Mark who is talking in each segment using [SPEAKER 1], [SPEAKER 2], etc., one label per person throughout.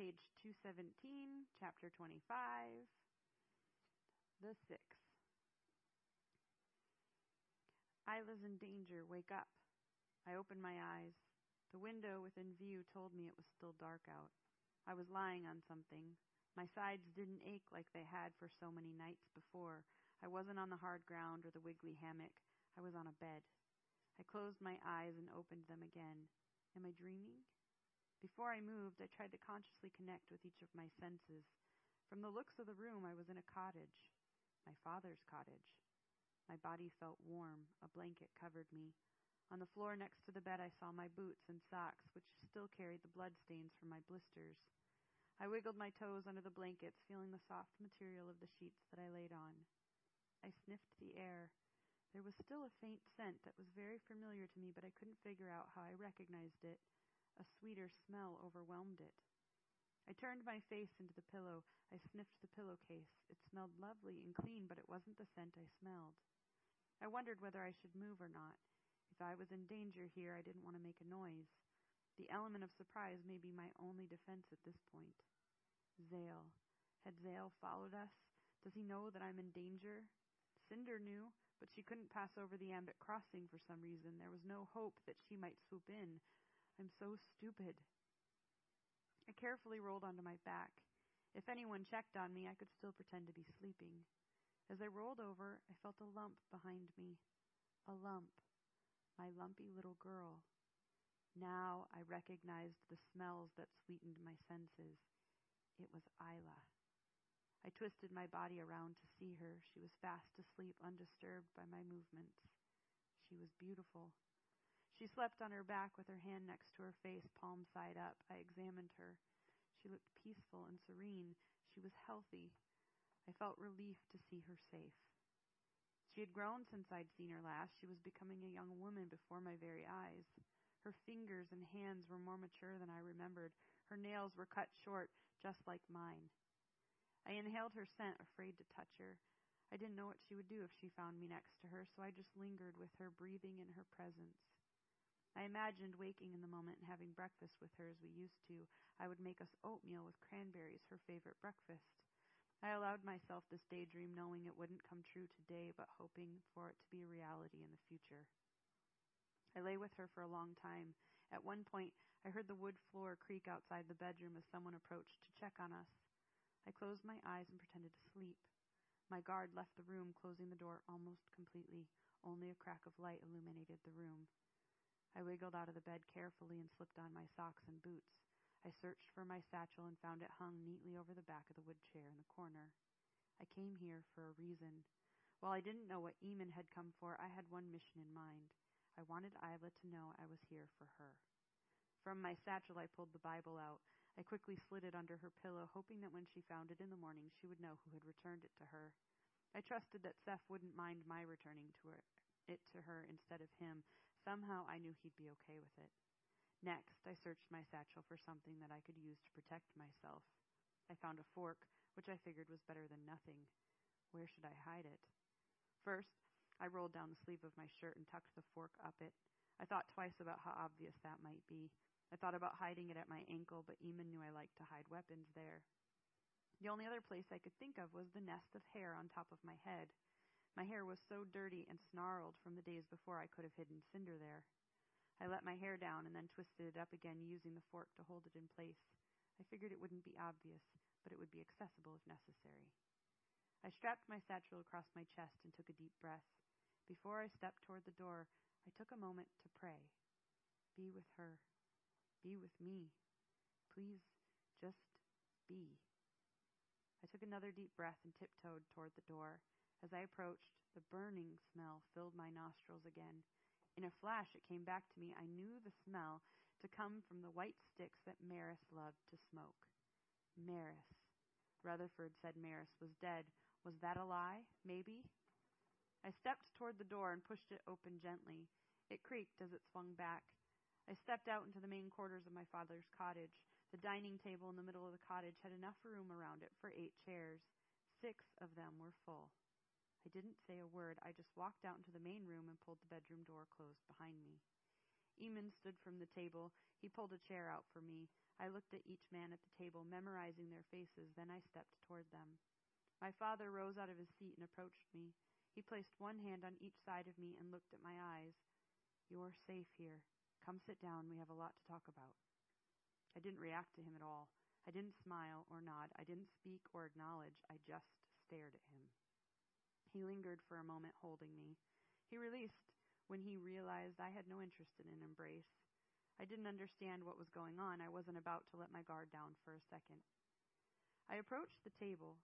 [SPEAKER 1] page 217, chapter 25, the six. Isla's in danger. Wake up. I opened my eyes. The window within view told me it was still dark out. I was lying on something. My sides didn't ache like they had for so many nights before. I wasn't on the hard ground or the wiggly hammock. I was on a bed. I closed my eyes and opened them again. Am I dreaming? Before I moved, I tried to consciously connect with each of my senses. From the looks of the room, I was in a cottage, my father's cottage. My body felt warm. A blanket covered me. On the floor next to the bed, I saw my boots and socks, which still carried the bloodstains from my blisters. I wiggled my toes under the blankets, feeling the soft material of the sheets that I laid on. I sniffed the air. There was still a faint scent that was very familiar to me, but I couldn't figure out how I recognized it. A sweeter smell overwhelmed it. I turned my face into the pillow. I sniffed the pillowcase. It smelled lovely and clean, but it wasn't the scent I smelled. I wondered whether I should move or not. If I was in danger here, I didn't want to make a noise. The element of surprise may be my only defense at this point. Zale. Had Zale followed us? Does he know that I'm in danger? Cinder knew, but she couldn't pass over the ambit crossing for some reason. There was no hope that she might swoop in. I'm so stupid. I carefully rolled onto my back. If anyone checked on me, I could still pretend to be sleeping. As I rolled over, I felt a lump behind me. A lump. My lumpy little girl. Now I recognized the smells that sweetened my senses. It was Isla. I twisted my body around to see her. She was fast asleep, undisturbed by my movements. She was beautiful. She slept on her back with her hand next to her face, palm side up. I examined her. She looked peaceful and serene. She was healthy. I felt relief to see her safe. She had grown since I'd seen her last. She was becoming a young woman before my very eyes. Her fingers and hands were more mature than I remembered. Her nails were cut short, just like mine. I inhaled her scent, afraid to touch her. I didn't know what she would do if she found me next to her, so I just lingered with her, breathing in her presence. I imagined waking in the moment and having breakfast with her as we used to. I would make us oatmeal with cranberries, her favorite breakfast. I allowed myself this daydream knowing it wouldn't come true today, but hoping for it to be a reality in the future. I lay with her for a long time. At one point, I heard the wood floor creak outside the bedroom as someone approached to check on us. I closed my eyes and pretended to sleep. My guard left the room, closing the door almost completely. Only a crack of light illuminated the room. I wiggled out of the bed carefully and slipped on my socks and boots. I searched for my satchel and found it hung neatly over the back of the wood chair in the corner. I came here for a reason. While I didn't know what Eamon had come for, I had one mission in mind. I wanted Isla to know I was here for her. From my satchel, I pulled the Bible out. I quickly slid it under her pillow, hoping that when she found it in the morning, she would know who had returned it to her. I trusted that Seth wouldn't mind my returning to her, it to her instead of him, Somehow I knew he'd be okay with it. Next, I searched my satchel for something that I could use to protect myself. I found a fork, which I figured was better than nothing. Where should I hide it? First, I rolled down the sleeve of my shirt and tucked the fork up it. I thought twice about how obvious that might be. I thought about hiding it at my ankle, but Eamon knew I liked to hide weapons there. The only other place I could think of was the nest of hair on top of my head. My hair was so dirty and snarled from the days before I could have hidden Cinder there. I let my hair down and then twisted it up again, using the fork to hold it in place. I figured it wouldn't be obvious, but it would be accessible if necessary. I strapped my satchel across my chest and took a deep breath. Before I stepped toward the door, I took a moment to pray. Be with her. Be with me. Please, just be. I took another deep breath and tiptoed toward the door. As I approached, the burning smell filled my nostrils again. In a flash, it came back to me. I knew the smell to come from the white sticks that Maris loved to smoke. Maris. Rutherford said Maris was dead. Was that a lie? Maybe? I stepped toward the door and pushed it open gently. It creaked as it swung back. I stepped out into the main quarters of my father's cottage. The dining table in the middle of the cottage had enough room around it for eight chairs. Six of them were full. I didn't say a word. I just walked out into the main room and pulled the bedroom door closed behind me. Eamon stood from the table. He pulled a chair out for me. I looked at each man at the table, memorizing their faces, then I stepped toward them. My father rose out of his seat and approached me. He placed one hand on each side of me and looked at my eyes. You're safe here. Come sit down. We have a lot to talk about. I didn't react to him at all. I didn't smile or nod. I didn't speak or acknowledge. I just stared at him. He lingered for a moment, holding me. He released when he realized I had no interest in an embrace. I didn't understand what was going on. I wasn't about to let my guard down for a second. I approached the table.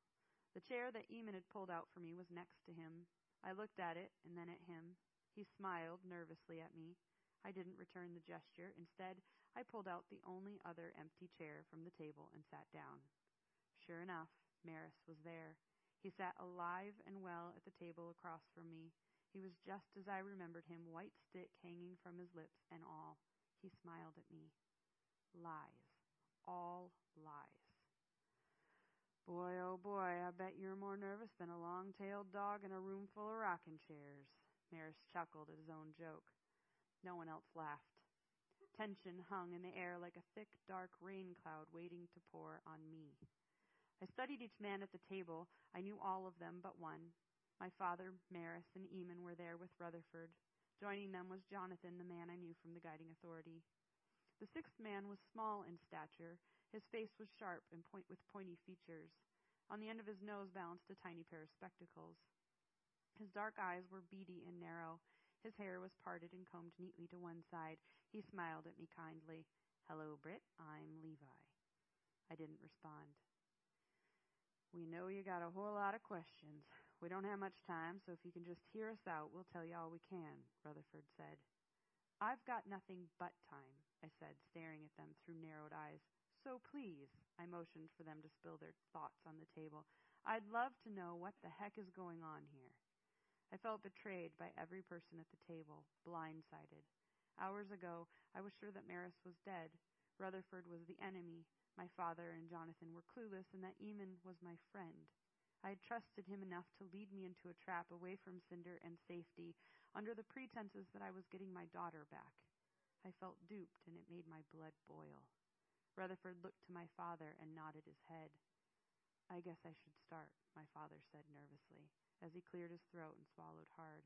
[SPEAKER 1] The chair that Eamon had pulled out for me was next to him. I looked at it and then at him. He smiled nervously at me. I didn't return the gesture. Instead, I pulled out the only other empty chair from the table and sat down. Sure enough, Maris was there. He sat alive and well at the table across from me. He was just as I remembered him, white stick hanging from his lips and all. He smiled at me. Lies. All lies. Boy, oh boy, I bet you're more nervous than a long tailed dog in a room full of rocking chairs. Maris chuckled at his own joke. No one else laughed. Tension hung in the air like a thick, dark rain cloud waiting to pour on me. I studied each man at the table. I knew all of them but one. My father, Maris, and Eamon were there with Rutherford. Joining them was Jonathan, the man I knew from the guiding authority. The sixth man was small in stature. His face was sharp and point with pointy features. On the end of his nose balanced a tiny pair of spectacles. His dark eyes were beady and narrow. His hair was parted and combed neatly to one side. He smiled at me kindly. Hello, Britt. I'm Levi. I didn't respond. We know you got a whole lot of questions. We don't have much time, so if you can just hear us out, we'll tell you all we can, Rutherford said. I've got nothing but time, I said, staring at them through narrowed eyes. So please, I motioned for them to spill their thoughts on the table. I'd love to know what the heck is going on here. I felt betrayed by every person at the table, blindsided. Hours ago, I was sure that Maris was dead. Rutherford was the enemy. My father and Jonathan were clueless, and that Eamon was my friend. I had trusted him enough to lead me into a trap away from Cinder and safety, under the pretenses that I was getting my daughter back. I felt duped, and it made my blood boil. Rutherford looked to my father and nodded his head. I guess I should start, my father said nervously, as he cleared his throat and swallowed hard.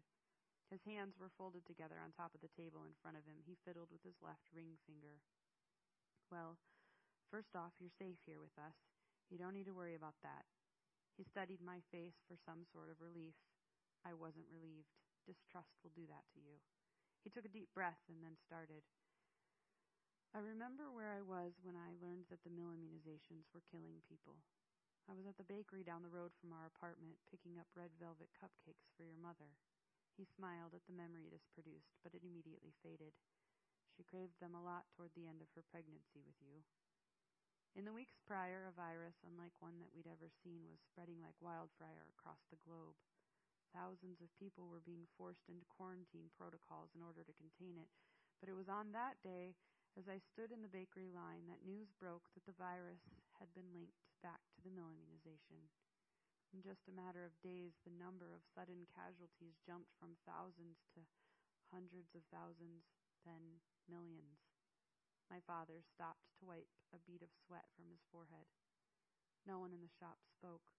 [SPEAKER 1] His hands were folded together on top of the table in front of him. He fiddled with his left ring finger. Well, first off, you're safe here with us. You don't need to worry about that. He studied my face for some sort of relief. I wasn't relieved. Distrust will do that to you. He took a deep breath and then started. I remember where I was when I learned that the mill immunizations were killing people. I was at the bakery down the road from our apartment picking up red velvet cupcakes for your mother. He smiled at the memory this produced, but it immediately faded. She craved them a lot toward the end of her pregnancy with you. In the weeks prior, a virus, unlike one that we'd ever seen, was spreading like wildfire across the globe. Thousands of people were being forced into quarantine protocols in order to contain it. But it was on that day, as I stood in the bakery line, that news broke that the virus had been linked back to the mill immunization. In just a matter of days, the number of sudden casualties jumped from thousands to hundreds of thousands, then millions. My father stopped to wipe a bead of sweat from his forehead. No one in the shop spoke.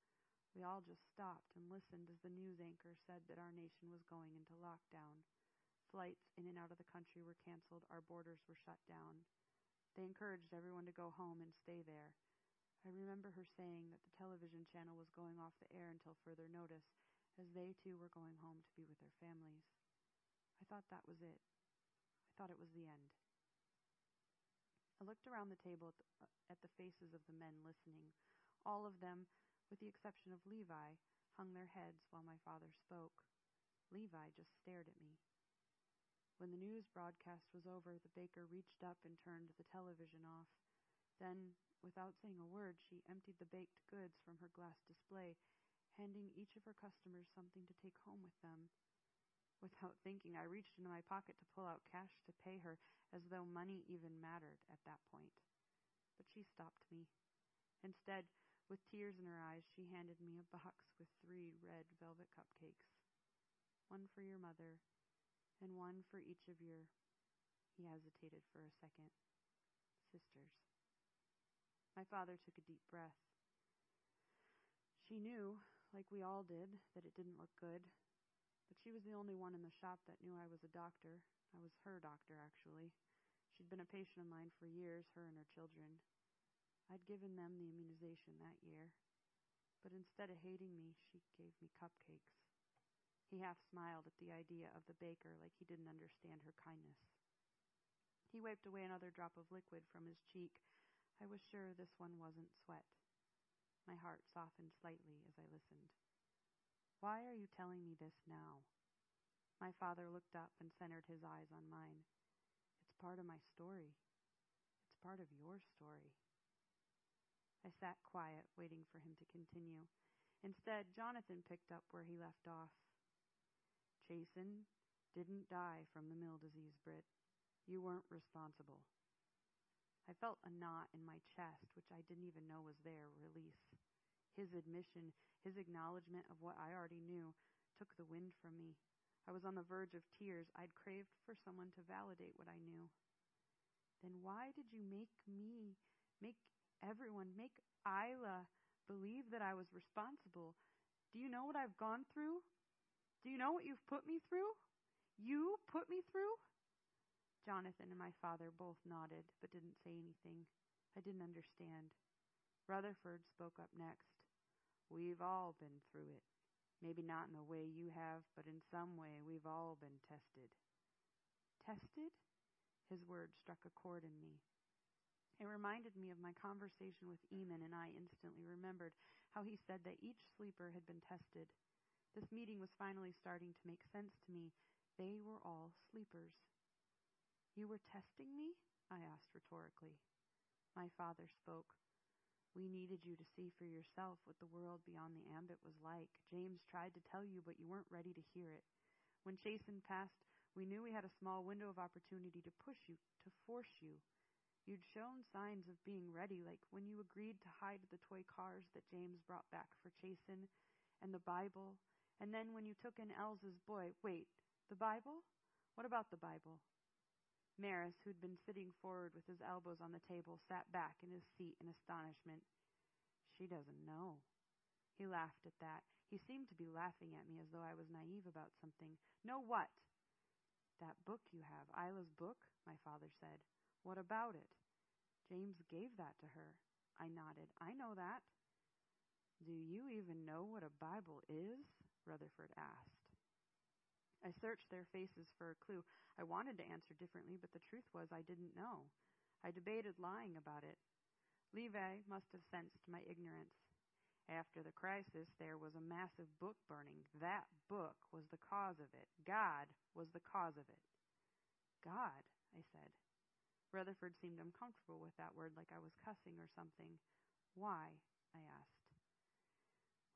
[SPEAKER 1] We all just stopped and listened as the news anchor said that our nation was going into lockdown. Flights in and out of the country were canceled, our borders were shut down. They encouraged everyone to go home and stay there. I remember her saying that the television channel was going off the air until further notice, as they too were going home to be with their families. I thought that was it. I thought it was the end. I looked around the table at the, at the faces of the men listening. All of them, with the exception of Levi, hung their heads while my father spoke. Levi just stared at me. When the news broadcast was over, the baker reached up and turned the television off. Then, without saying a word, she emptied the baked goods from her glass display, handing each of her customers something to take home with them. Without thinking, I reached into my pocket to pull out cash to pay her, as though money even mattered at that point. But she stopped me. Instead, with tears in her eyes, she handed me a box with three red velvet cupcakes one for your mother, and one for each of your He hesitated for a second. Sisters. My father took a deep breath. She knew, like we all did, that it didn't look good. But she was the only one in the shop that knew I was a doctor. I was her doctor, actually. She'd been a patient of mine for years, her and her children. I'd given them the immunization that year. But instead of hating me, she gave me cupcakes. He half smiled at the idea of the baker like he didn't understand her kindness. He wiped away another drop of liquid from his cheek. I was sure this one wasn't sweat. My heart softened slightly as I listened. Why are you telling me this now? My father looked up and centered his eyes on mine. It's part of my story. It's part of your story. I sat quiet, waiting for him to continue. Instead, Jonathan picked up where he left off. Chasen didn't die from the mill disease, Britt. You weren't responsible. I felt a knot in my chest, which I didn't even know was there, release. His admission, his acknowledgement of what I already knew, took the wind from me. I was on the verge of tears. I'd craved for someone to validate what I knew. Then why did you make me, make everyone, make Isla believe that I was responsible? Do you know what I've gone through? Do you know what you've put me through? You put me through? Jonathan and my father both nodded, but didn't say anything. I didn't understand. Rutherford spoke up next. We've all been through it. Maybe not in the way you have, but in some way we've all been tested. Tested? His words struck a chord in me. It reminded me of my conversation with Eamon, and I instantly remembered how he said that each sleeper had been tested. This meeting was finally starting to make sense to me. They were all sleepers. You were testing me? I asked rhetorically. My father spoke. We needed you to see for yourself what the world beyond the ambit was like. James tried to tell you, but you weren't ready to hear it. When Chasen passed, we knew we had a small window of opportunity to push you, to force you. You'd shown signs of being ready, like when you agreed to hide the toy cars that James brought back for Chasen, and the Bible, and then when you took in Elsa's boy. Wait, the Bible? What about the Bible? Maris, who'd been sitting forward with his elbows on the table, sat back in his seat in astonishment. She doesn't know. He laughed at that. He seemed to be laughing at me as though I was naive about something. Know what? That book you have, Isla's book, my father said. What about it? James gave that to her. I nodded. I know that. Do you even know what a Bible is? Rutherford asked. I searched their faces for a clue. I wanted to answer differently, but the truth was I didn't know. I debated lying about it. Levi must have sensed my ignorance. After the crisis, there was a massive book burning. That book was the cause of it. God was the cause of it. God, I said. Rutherford seemed uncomfortable with that word, like I was cussing or something. Why? I asked.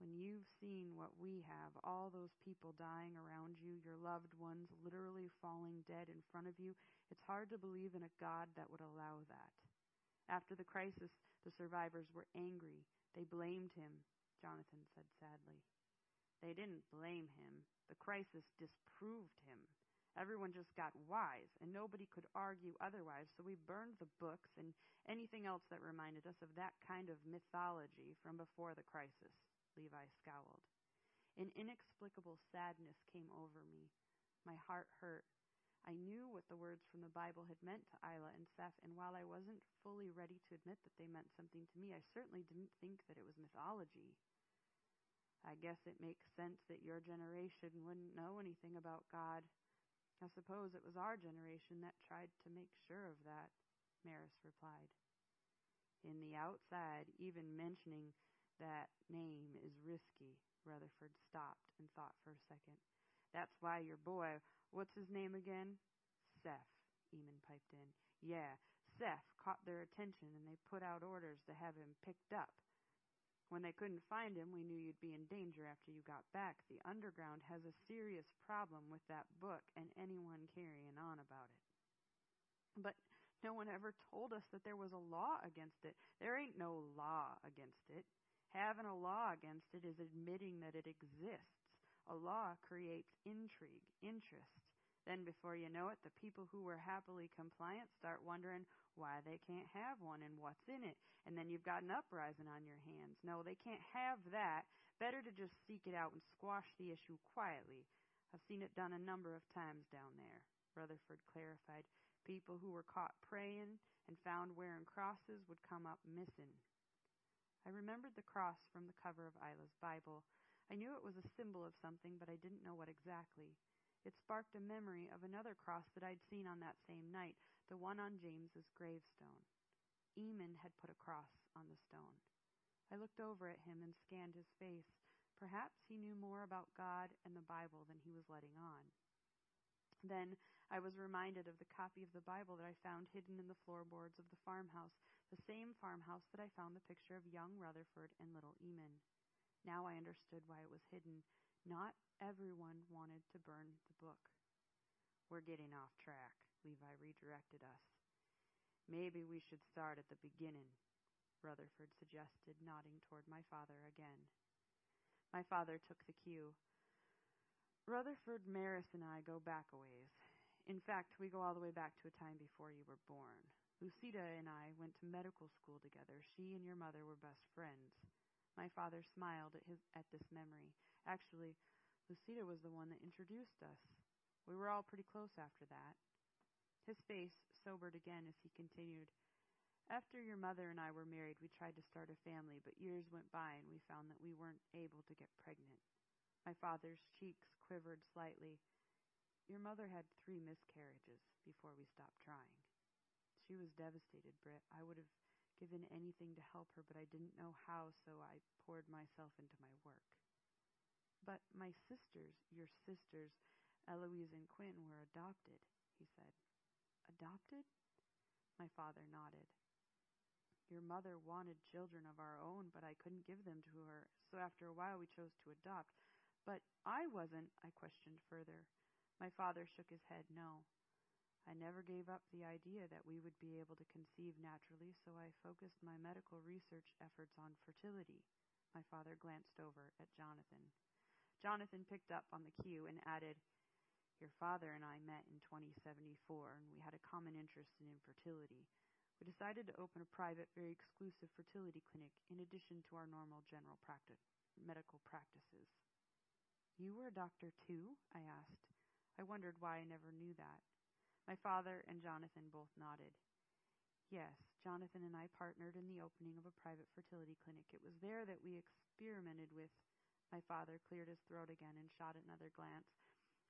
[SPEAKER 1] When you've seen what we have, all those people dying around you, your loved ones literally falling dead in front of you, it's hard to believe in a God that would allow that. After the crisis, the survivors were angry. They blamed him, Jonathan said sadly. They didn't blame him. The crisis disproved him. Everyone just got wise, and nobody could argue otherwise, so we burned the books and anything else that reminded us of that kind of mythology from before the crisis. Levi scowled. An inexplicable sadness came over me. My heart hurt. I knew what the words from the Bible had meant to Isla and Seth, and while I wasn't fully ready to admit that they meant something to me, I certainly didn't think that it was mythology. I guess it makes sense that your generation wouldn't know anything about God. I suppose it was our generation that tried to make sure of that, Maris replied. In the outside, even mentioning that name is risky. Rutherford stopped and thought for a second. That's why your boy, what's his name again? Seth, Eamon piped in. Yeah, Seth caught their attention and they put out orders to have him picked up. When they couldn't find him, we knew you'd be in danger after you got back. The underground has a serious problem with that book and anyone carrying on about it. But no one ever told us that there was a law against it. There ain't no law against it. Having a law against it is admitting that it exists. A law creates intrigue, interest. Then, before you know it, the people who were happily compliant start wondering why they can't have one and what's in it. And then you've got an uprising on your hands. No, they can't have that. Better to just seek it out and squash the issue quietly. I've seen it done a number of times down there, Rutherford clarified. People who were caught praying and found wearing crosses would come up missing. I remembered the cross from the cover of Isla's Bible. I knew it was a symbol of something, but I didn't know what exactly. It sparked a memory of another cross that I'd seen on that same night, the one on James's gravestone. Eamon had put a cross on the stone. I looked over at him and scanned his face. Perhaps he knew more about God and the Bible than he was letting on. Then I was reminded of the copy of the Bible that I found hidden in the floorboards of the farmhouse, the same farmhouse that I found the picture of young Rutherford and little Eamon. Now I understood why it was hidden. Not everyone wanted to burn the book. We're getting off track, Levi redirected us. Maybe we should start at the beginning, Rutherford suggested, nodding toward my father again. My father took the cue. Rutherford, Maris, and I go back a ways. In fact, we go all the way back to a time before you were born. Lucida and I went to medical school together. She and your mother were best friends. My father smiled at his at this memory. Actually, Lucida was the one that introduced us. We were all pretty close after that. His face sobered again as he continued. After your mother and I were married, we tried to start a family, but years went by and we found that we weren't able to get pregnant. My father's cheeks quivered slightly. Your mother had three miscarriages before we stopped trying. She was devastated, Britt. I would have given anything to help her, but I didn't know how, so I poured myself into my work. But my sisters, your sisters, Eloise and Quinn, were adopted, he said. Adopted? My father nodded. Your mother wanted children of our own, but I couldn't give them to her, so after a while we chose to adopt. But I wasn't, I questioned further. My father shook his head no. I never gave up the idea that we would be able to conceive naturally, so I focused my medical research efforts on fertility. My father glanced over at Jonathan. Jonathan picked up on the cue and added, Your father and I met in 2074, and we had a common interest in infertility. We decided to open a private, very exclusive fertility clinic in addition to our normal general practice, medical practices. You were a doctor too? I asked. I wondered why I never knew that. My father and Jonathan both nodded. Yes, Jonathan and I partnered in the opening of a private fertility clinic. It was there that we experimented with. My father cleared his throat again and shot another glance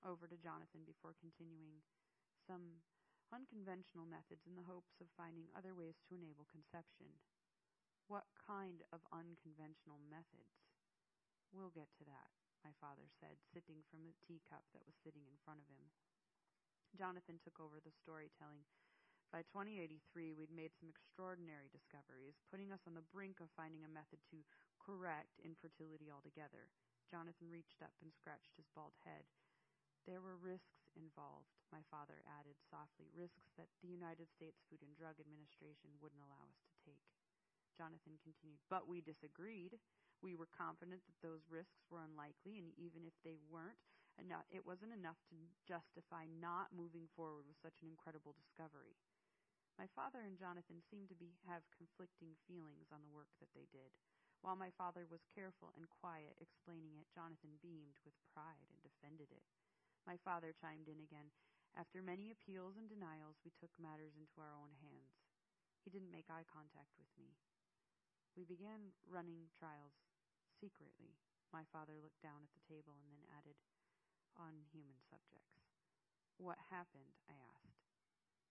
[SPEAKER 1] over to Jonathan before continuing. Some unconventional methods in the hopes of finding other ways to enable conception. What kind of unconventional methods? We'll get to that, my father said, sipping from a teacup that was sitting in front of him. Jonathan took over the storytelling. By 2083, we'd made some extraordinary discoveries, putting us on the brink of finding a method to correct infertility altogether. Jonathan reached up and scratched his bald head. There were risks involved, my father added softly, risks that the United States Food and Drug Administration wouldn't allow us to take. Jonathan continued, but we disagreed. We were confident that those risks were unlikely, and even if they weren't, enough, it wasn't enough to justify not moving forward with such an incredible discovery. My father and Jonathan seemed to be, have conflicting feelings on the work that they did. While my father was careful and quiet explaining it, Jonathan beamed with pride and defended it. My father chimed in again. After many appeals and denials, we took matters into our own hands. He didn't make eye contact with me. We began running trials secretly. My father looked down at the table and then added, on human subjects. What happened? I asked.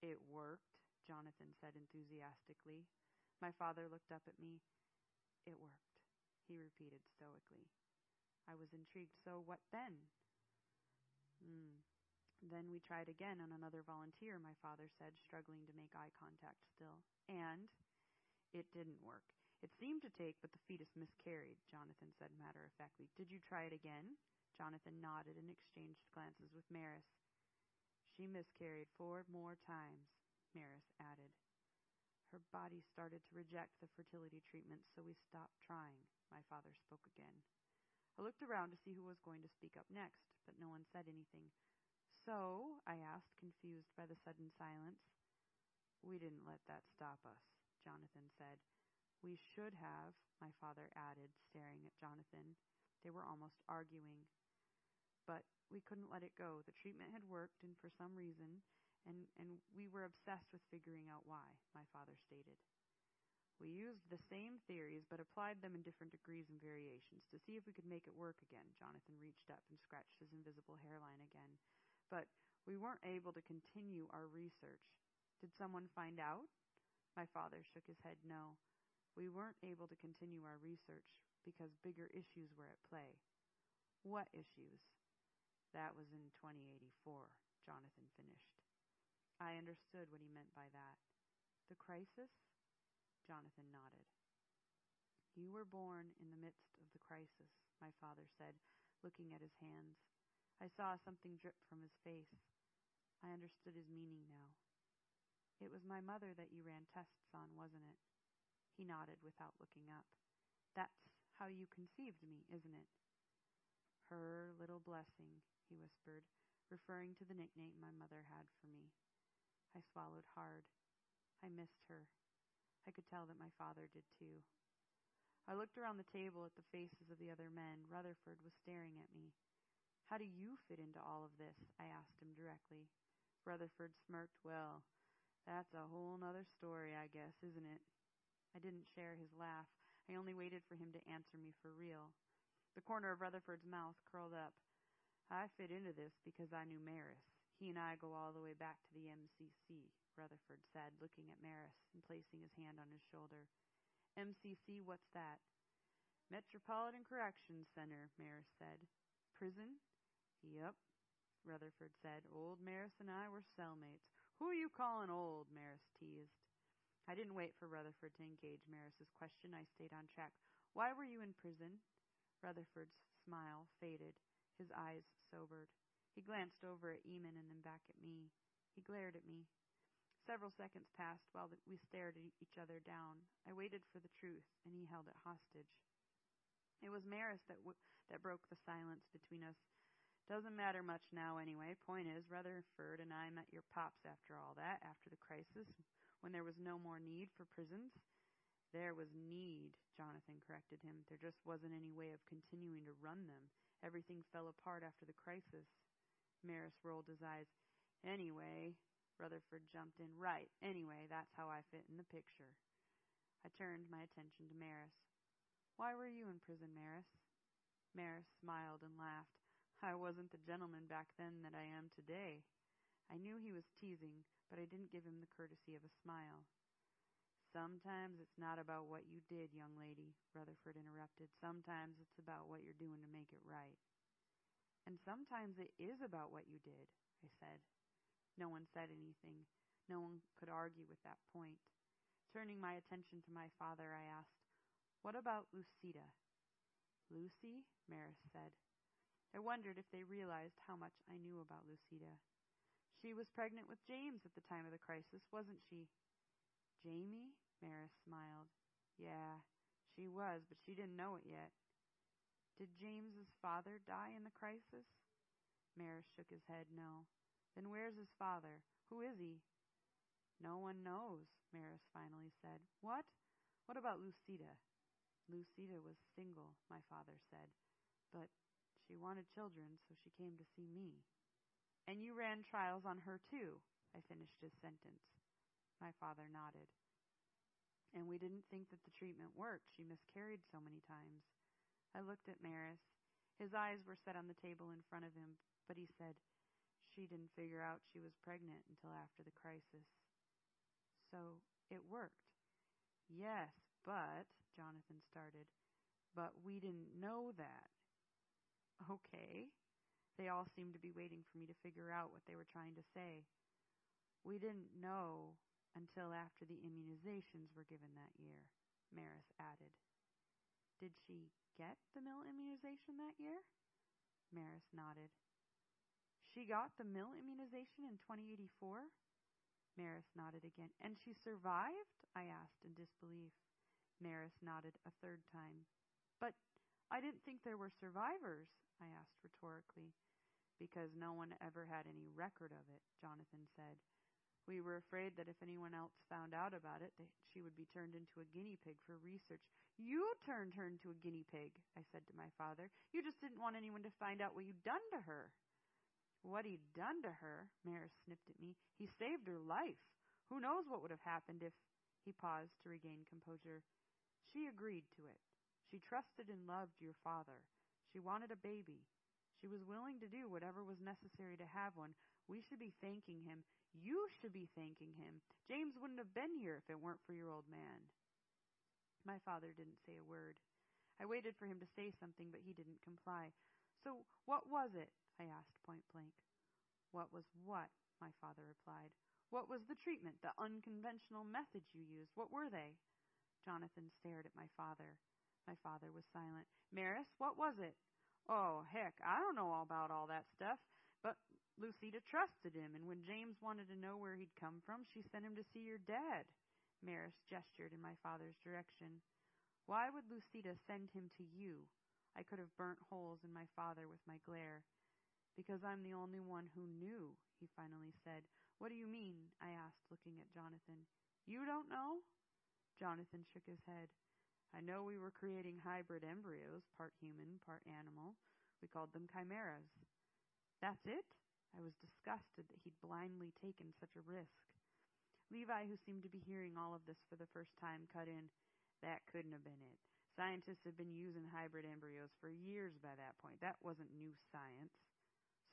[SPEAKER 1] It worked, Jonathan said enthusiastically. My father looked up at me. It worked, he repeated stoically. I was intrigued. So what then? Hmm. Then we tried again on another volunteer, my father said, struggling to make eye contact still. And it didn't work. It seemed to take, but the fetus miscarried, Jonathan said matter of factly. Did you try it again? Jonathan nodded and exchanged glances with Maris. She miscarried four more times, Maris added. Her body started to reject the fertility treatment, so we stopped trying. My father spoke again. I looked around to see who was going to speak up next, but no one said anything. So? I asked, confused by the sudden silence. We didn't let that stop us, Jonathan said. We should have, my father added, staring at Jonathan. They were almost arguing. But we couldn't let it go. The treatment had worked, and for some reason, and, and we were obsessed with figuring out why, my father stated. We used the same theories, but applied them in different degrees and variations to see if we could make it work again. Jonathan reached up and scratched his invisible hairline again. But we weren't able to continue our research. Did someone find out? My father shook his head no. We weren't able to continue our research because bigger issues were at play. What issues? That was in 2084, Jonathan finished. I understood what he meant by that. The crisis? Jonathan nodded. You were born in the midst of the crisis, my father said, looking at his hands. I saw something drip from his face. I understood his meaning now. It was my mother that you ran tests on, wasn't it? He nodded without looking up. That's how you conceived me, isn't it? Her little blessing, he whispered, referring to the nickname my mother had for me. I swallowed hard. I missed her. I could tell that my father did too. I looked around the table at the faces of the other men. Rutherford was staring at me. How do you fit into all of this? I asked him directly. Rutherford smirked. Well, that's a whole nother story, I guess, isn't it? I didn't share his laugh. I only waited for him to answer me for real. The corner of Rutherford's mouth curled up. I fit into this because I knew Maris. He and I go all the way back to the MCC. Rutherford said, looking at Maris and placing his hand on his shoulder. MCC, what's that? Metropolitan Corrections Center, Maris said. Prison? Yep, Rutherford said. Old Maris and I were cellmates. Who are you calling old? Maris teased. I didn't wait for Rutherford to engage Maris's question. I stayed on track. Why were you in prison? Rutherford's smile faded. His eyes sobered. He glanced over at Eamon and then back at me. He glared at me. Several seconds passed while we stared at each other down. I waited for the truth, and he held it hostage. It was Maris that w- that broke the silence between us. Doesn't matter much now, anyway. Point is, Rutherford and I met your pops after all that, after the crisis, when there was no more need for prisons. There was need, Jonathan corrected him. There just wasn't any way of continuing to run them. Everything fell apart after the crisis. Maris rolled his eyes. Anyway, Rutherford jumped in. Right. Anyway, that's how I fit in the picture. I turned my attention to Maris. Why were you in prison, Maris? Maris smiled and laughed. I wasn't the gentleman back then that I am today. I knew he was teasing, but I didn't give him the courtesy of a smile. Sometimes it's not about what you did, young lady, Rutherford interrupted. Sometimes it's about what you're doing to make it right. And sometimes it is about what you did, I said. No one said anything. No one could argue with that point. Turning my attention to my father, I asked, What about Lucida? Lucy? Maris said. I wondered if they realized how much I knew about Lucida. She was pregnant with James at the time of the crisis, wasn't she? Jamie? Maris smiled. Yeah, she was, but she didn't know it yet. Did James's father die in the crisis? Maris shook his head no. Then where's his father? Who is he? No one knows, Maris finally said. What? What about Lucida? Lucida was single, my father said, but she wanted children, so she came to see me. And you ran trials on her, too, I finished his sentence. My father nodded. And we didn't think that the treatment worked. She miscarried so many times. I looked at Maris. His eyes were set on the table in front of him, but he said, she didn't figure out she was pregnant until after the crisis. So it worked. Yes, but, Jonathan started, but we didn't know that. Okay. They all seemed to be waiting for me to figure out what they were trying to say. We didn't know until after the immunizations were given that year, Maris added. Did she get the mill immunization that year? Maris nodded. She got the mill immunization in 2084? Maris nodded again. And she survived? I asked in disbelief. Maris nodded a third time. But I didn't think there were survivors, I asked rhetorically. Because no one ever had any record of it, Jonathan said. We were afraid that if anyone else found out about it, that she would be turned into a guinea pig for research. You turned her into a guinea pig, I said to my father. You just didn't want anyone to find out what you'd done to her. What he'd done to her, Maris sniffed at me. He saved her life. Who knows what would have happened if. He paused to regain composure. She agreed to it. She trusted and loved your father. She wanted a baby. She was willing to do whatever was necessary to have one. We should be thanking him. You should be thanking him. James wouldn't have been here if it weren't for your old man. My father didn't say a word. I waited for him to say something, but he didn't comply. So, what was it? I asked point blank. What was what? My father replied. What was the treatment, the unconventional methods you used? What were they? Jonathan stared at my father. My father was silent. Maris, what was it? Oh, heck, I don't know about all that stuff. But Lucida trusted him, and when James wanted to know where he'd come from, she sent him to see your dad. Maris gestured in my father's direction. Why would Lucida send him to you? I could have burnt holes in my father with my glare. Because I'm the only one who knew, he finally said. What do you mean? I asked, looking at Jonathan. You don't know? Jonathan shook his head. I know we were creating hybrid embryos, part human, part animal. We called them chimeras. That's it? I was disgusted that he'd blindly taken such a risk. Levi, who seemed to be hearing all of this for the first time, cut in. That couldn't have been it. Scientists have been using hybrid embryos for years by that point. That wasn't new science.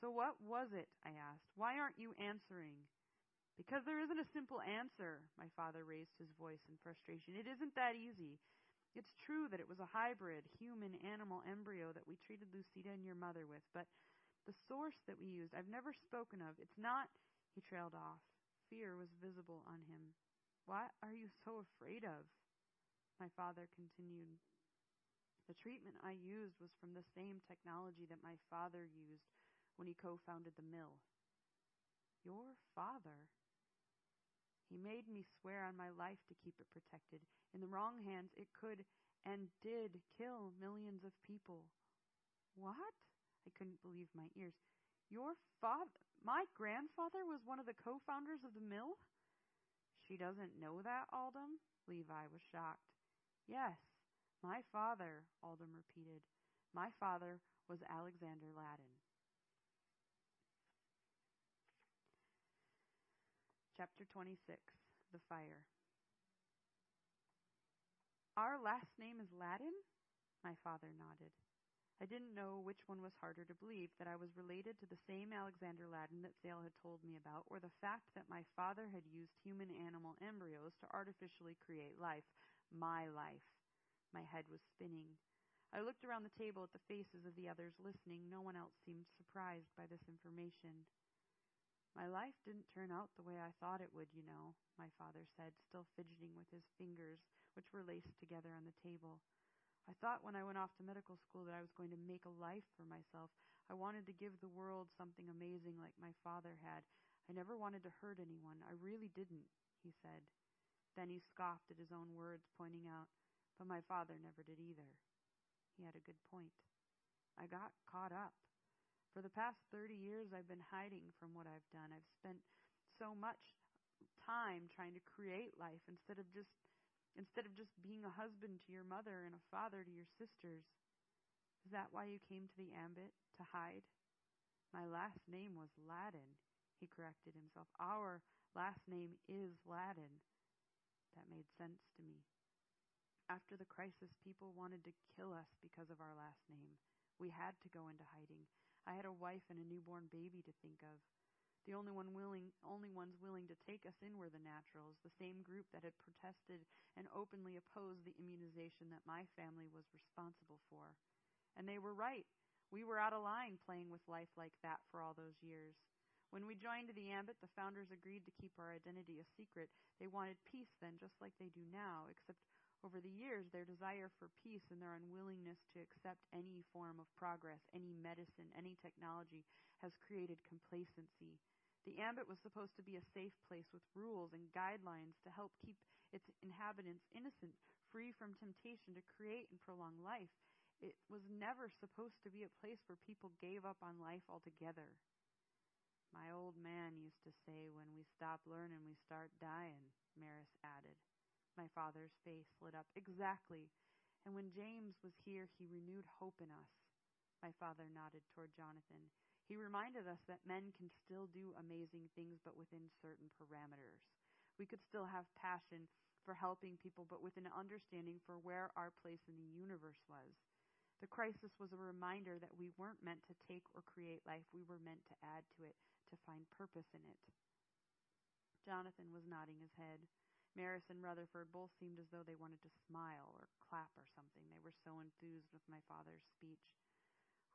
[SPEAKER 1] So what was it? I asked. Why aren't you answering? Because there isn't a simple answer. My father raised his voice in frustration. It isn't that easy. It's true that it was a hybrid human animal embryo that we treated Lucida and your mother with, but the source that we used, I've never spoken of. It's not. He trailed off. Fear was visible on him. What are you so afraid of? My father continued. The treatment I used was from the same technology that my father used when he co founded the mill. Your father? He made me swear on my life to keep it protected. In the wrong hands, it could and did kill millions of people. What? I couldn't believe my ears. Your father, my grandfather was one of the co-founders of the mill? She doesn't know that, Aldum? Levi was shocked. Yes, my father, Aldum repeated. My father was Alexander Ladin. Chapter 26 The Fire. Our last name is Ladin? My father nodded. I didn't know which one was harder to believe that I was related to the same Alexander Ladin that Zale had told me about, or the fact that my father had used human animal embryos to artificially create life. My life. My head was spinning. I looked around the table at the faces of the others listening. No one else seemed surprised by this information. My life didn't turn out the way I thought it would, you know, my father said, still fidgeting with his fingers, which were laced together on the table. I thought when I went off to medical school that I was going to make a life for myself. I wanted to give the world something amazing like my father had. I never wanted to hurt anyone. I really didn't, he said. Then he scoffed at his own words, pointing out, But my father never did either. He had a good point. I got caught up. For the past 30 years, I've been hiding from what I've done. I've spent so much time trying to create life instead of just instead of just being a husband to your mother and a father to your sisters. Is that why you came to the ambit? To hide? My last name was Ladin, he corrected himself. Our last name is Ladin. That made sense to me. After the crisis, people wanted to kill us because of our last name. We had to go into hiding. I had a wife and a newborn baby to think of. The only one willing, only ones willing to take us in were the naturals, the same group that had protested and openly opposed the immunization that my family was responsible for. And they were right. We were out of line playing with life like that for all those years. When we joined the ambit, the founders agreed to keep our identity a secret. They wanted peace then, just like they do now, except over the years, their desire for peace and their unwillingness to accept any form of progress, any medicine, any technology, has created complacency. The ambit was supposed to be a safe place with rules and guidelines to help keep its inhabitants innocent, free from temptation to create and prolong life. It was never supposed to be a place where people gave up on life altogether. My old man used to say, when we stop learning, we start dying, Maris added. My father's face lit up. Exactly. And when James was here, he renewed hope in us. My father nodded toward Jonathan. He reminded us that men can still do amazing things, but within certain parameters. We could still have passion for helping people, but with an understanding for where our place in the universe was. The crisis was a reminder that we weren't meant to take or create life, we were meant to add to it, to find purpose in it. Jonathan was nodding his head. Maris and Rutherford both seemed as though they wanted to smile or clap or something. They were so enthused with my father's speech.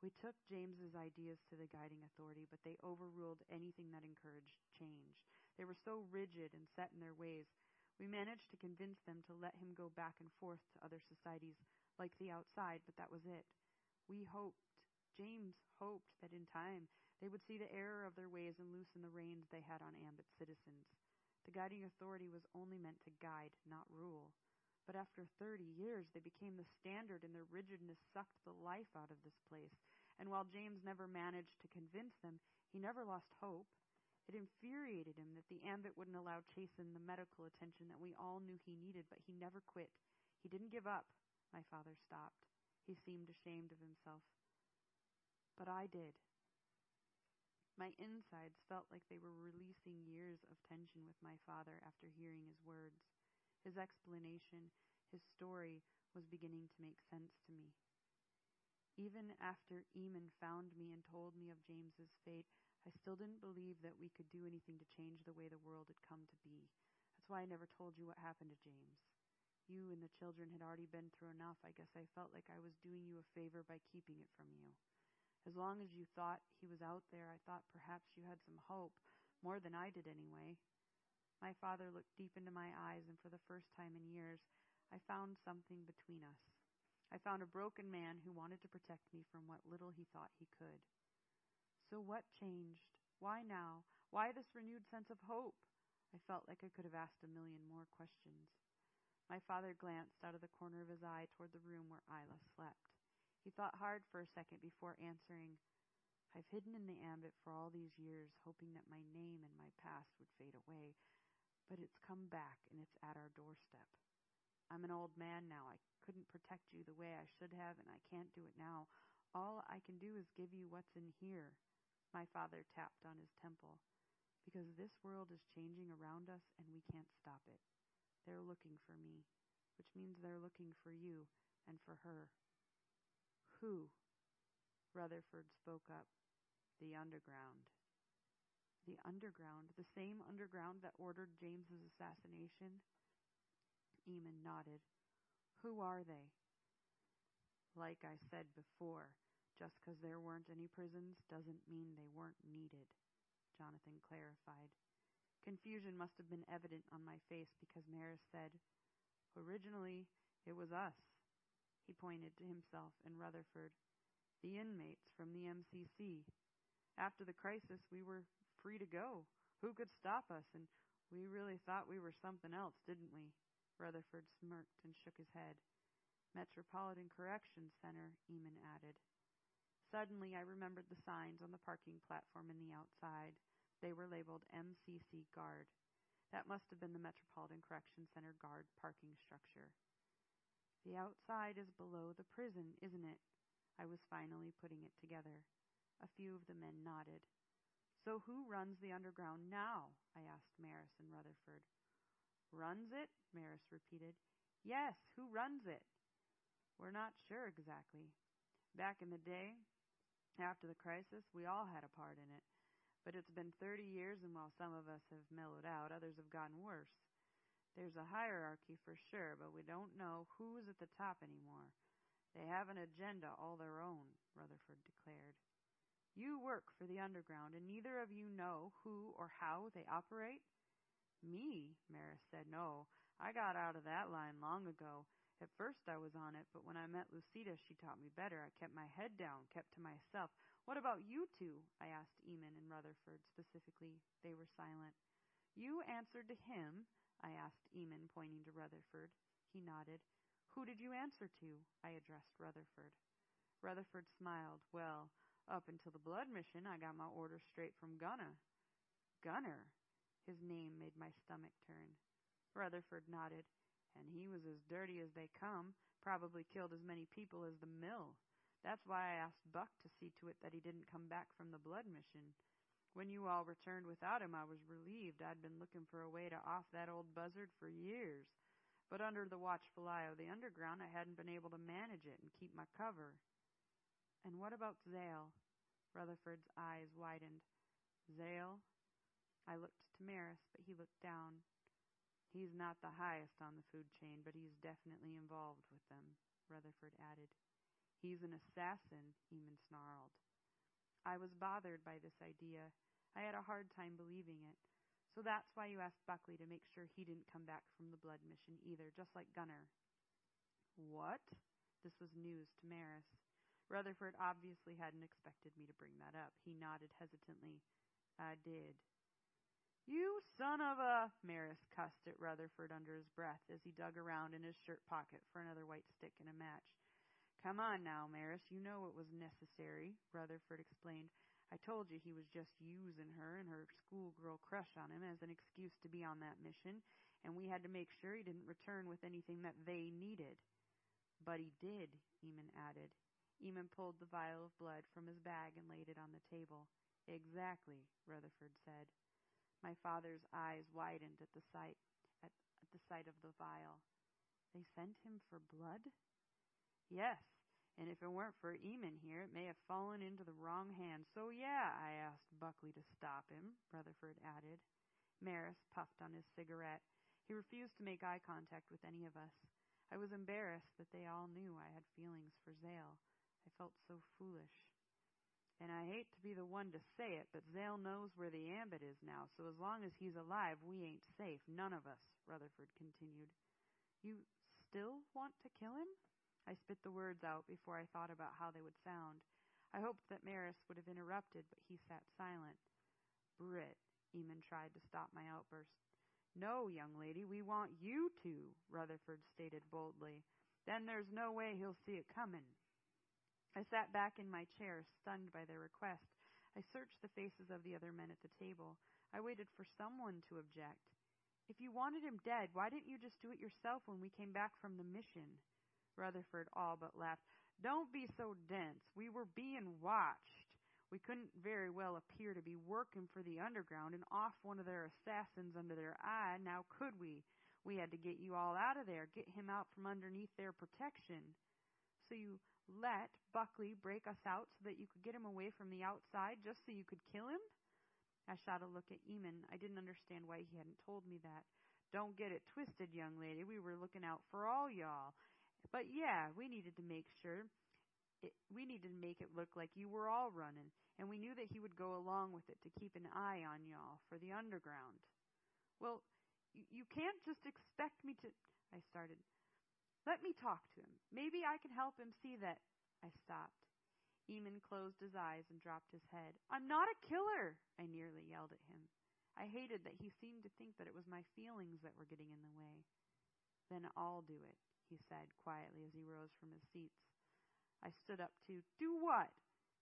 [SPEAKER 1] We took James's ideas to the guiding authority, but they overruled anything that encouraged change. They were so rigid and set in their ways. We managed to convince them to let him go back and forth to other societies like the outside, but that was it. We hoped, James hoped, that in time they would see the error of their ways and loosen the reins they had on Ambit citizens. The guiding authority was only meant to guide, not rule. But after 30 years, they became the standard, and their rigidness sucked the life out of this place. And while James never managed to convince them, he never lost hope. It infuriated him that the ambit wouldn't allow Chasen the medical attention that we all knew he needed, but he never quit. He didn't give up. My father stopped. He seemed ashamed of himself. But I did. My insides felt like they were releasing years of tension with my father after hearing his words. His explanation, his story, was beginning to make sense to me. Even after Eamon found me and told me of James's fate, I still didn't believe that we could do anything to change the way the world had come to be. That's why I never told you what happened to James. You and the children had already been through enough. I guess I felt like I was doing you a favor by keeping it from you. As long as you thought he was out there, I thought perhaps you had some hope, more than I did anyway. My father looked deep into my eyes, and for the first time in years, I found something between us. I found a broken man who wanted to protect me from what little he thought he could. So what changed? Why now? Why this renewed sense of hope? I felt like I could have asked a million more questions. My father glanced out of the corner of his eye toward the room where Isla slept. He thought hard for a second before answering, I've hidden in the ambit for all these years, hoping that my name and my past would fade away, but it's come back and it's at our doorstep. I'm an old man now. I couldn't protect you the way I should have, and I can't do it now. All I can do is give you what's in here. My father tapped on his temple. Because this world is changing around us and we can't stop it. They're looking for me, which means they're looking for you and for her. Who? Rutherford spoke up. The underground. The underground, the same underground that ordered James's assassination? Eamon nodded. Who are they? Like I said before, just because there weren't any prisons doesn't mean they weren't needed, Jonathan clarified. Confusion must have been evident on my face because Maris said, Originally, it was us. He pointed to himself and Rutherford, the inmates from the MCC. After the crisis, we were free to go. Who could stop us? And we really thought we were something else, didn't we? Rutherford smirked and shook his head. Metropolitan Correction Center, Eamon added. Suddenly, I remembered the signs on the parking platform in the outside. They were labeled MCC Guard. That must have been the Metropolitan Correction Center Guard parking structure. The outside is below the prison, isn't it? I was finally putting it together. A few of the men nodded. So who runs the underground now? I asked Maris and Rutherford. Runs it? Maris repeated. Yes, who runs it? We're not sure exactly. Back in the day, after the crisis, we all had a part in it. But it's been 30 years, and while some of us have mellowed out, others have gotten worse. There's a hierarchy for sure, but we don't know who's at the top anymore. They have an agenda all their own, Rutherford declared. You work for the underground, and neither of you know who or how they operate? Me, Maris said. No, I got out of that line long ago. At first I was on it, but when I met Lucida, she taught me better. I kept my head down, kept to myself. What about you two? I asked Eamon and Rutherford specifically. They were silent. You answered to him, I asked Eamon, pointing to Rutherford. He nodded. Who did you answer to? I addressed Rutherford. Rutherford smiled. Well, up until the blood mission, I got my orders straight from Gunner. Gunner? His name made my stomach turn. Rutherford nodded. And he was as dirty as they come, probably killed as many people as the mill. That's why I asked Buck to see to it that he didn't come back from the blood mission. When you all returned without him, I was relieved. I'd been looking for a way to off that old buzzard for years. But under the watchful eye of the underground, I hadn't been able to manage it and keep my cover. And what about Zale? Rutherford's eyes widened. Zale? I looked to Maris, but he looked down. He's not the highest on the food chain, but he's definitely involved with them, Rutherford added. He's an assassin, Eamon snarled. I was bothered by this idea. I had a hard time believing it. So that's why you asked Buckley to make sure he didn't come back from the blood mission either, just like Gunner. What? This was news to Maris. Rutherford obviously hadn't expected me to bring that up. He nodded hesitantly. I did. You son of a. Maris cussed at Rutherford under his breath as he dug around in his shirt pocket for another white stick and a match. Come on now, Maris, you know it was necessary, Rutherford explained. I told you he was just using her and her schoolgirl crush on him as an excuse to be on that mission, and we had to make sure he didn't return with anything that they needed. But he did, Eamon added. Eamon pulled the vial of blood from his bag and laid it on the table. Exactly, Rutherford said. My father's eyes widened at the sight at, at the sight of the vial. They sent him for blood? Yes, and if it weren't for Eamon here, it may have fallen into the wrong hands. So yeah, I asked Buckley to stop him, Rutherford added. Maris puffed on his cigarette. He refused to make eye contact with any of us. I was embarrassed that they all knew I had feelings for Zale. I felt so foolish. And I hate to be the one to say it, but Zale knows where the ambit is now, so as long as he's alive, we ain't safe. None of us, Rutherford continued. You still want to kill him? I spit the words out before I thought about how they would sound. I hoped that Maris would have interrupted, but he sat silent. Britt, Eamon tried to stop my outburst. No, young lady, we want you to, Rutherford stated boldly. Then there's no way he'll see it coming. I sat back in my chair, stunned by their request. I searched the faces of the other men at the table. I waited for someone to object. If you wanted him dead, why didn't you just do it yourself when we came back from the mission? Rutherford all but laughed. Don't be so dense. We were being watched. We couldn't very well appear to be working for the underground and off one of their assassins under their eye, now could we? We had to get you all out of there, get him out from underneath their protection. So you let Buckley break us out so that you could get him away from the outside just so you could kill him? I shot a look at Eamon. I didn't understand why he hadn't told me that. Don't get it twisted, young lady. We were looking out for all y'all. But yeah, we needed to make sure it, we needed to make it look like you were all running, and we knew that he would go along with it to keep an eye on y'all for the underground. Well, you, you can't just expect me to. I started. Let me talk to him. Maybe I can help him see that. I stopped. Eamon closed his eyes and dropped his head. I'm not a killer, I nearly yelled at him. I hated that he seemed to think that it was my feelings that were getting in the way. Then I'll do it, he said quietly as he rose from his seats. I stood up to do what?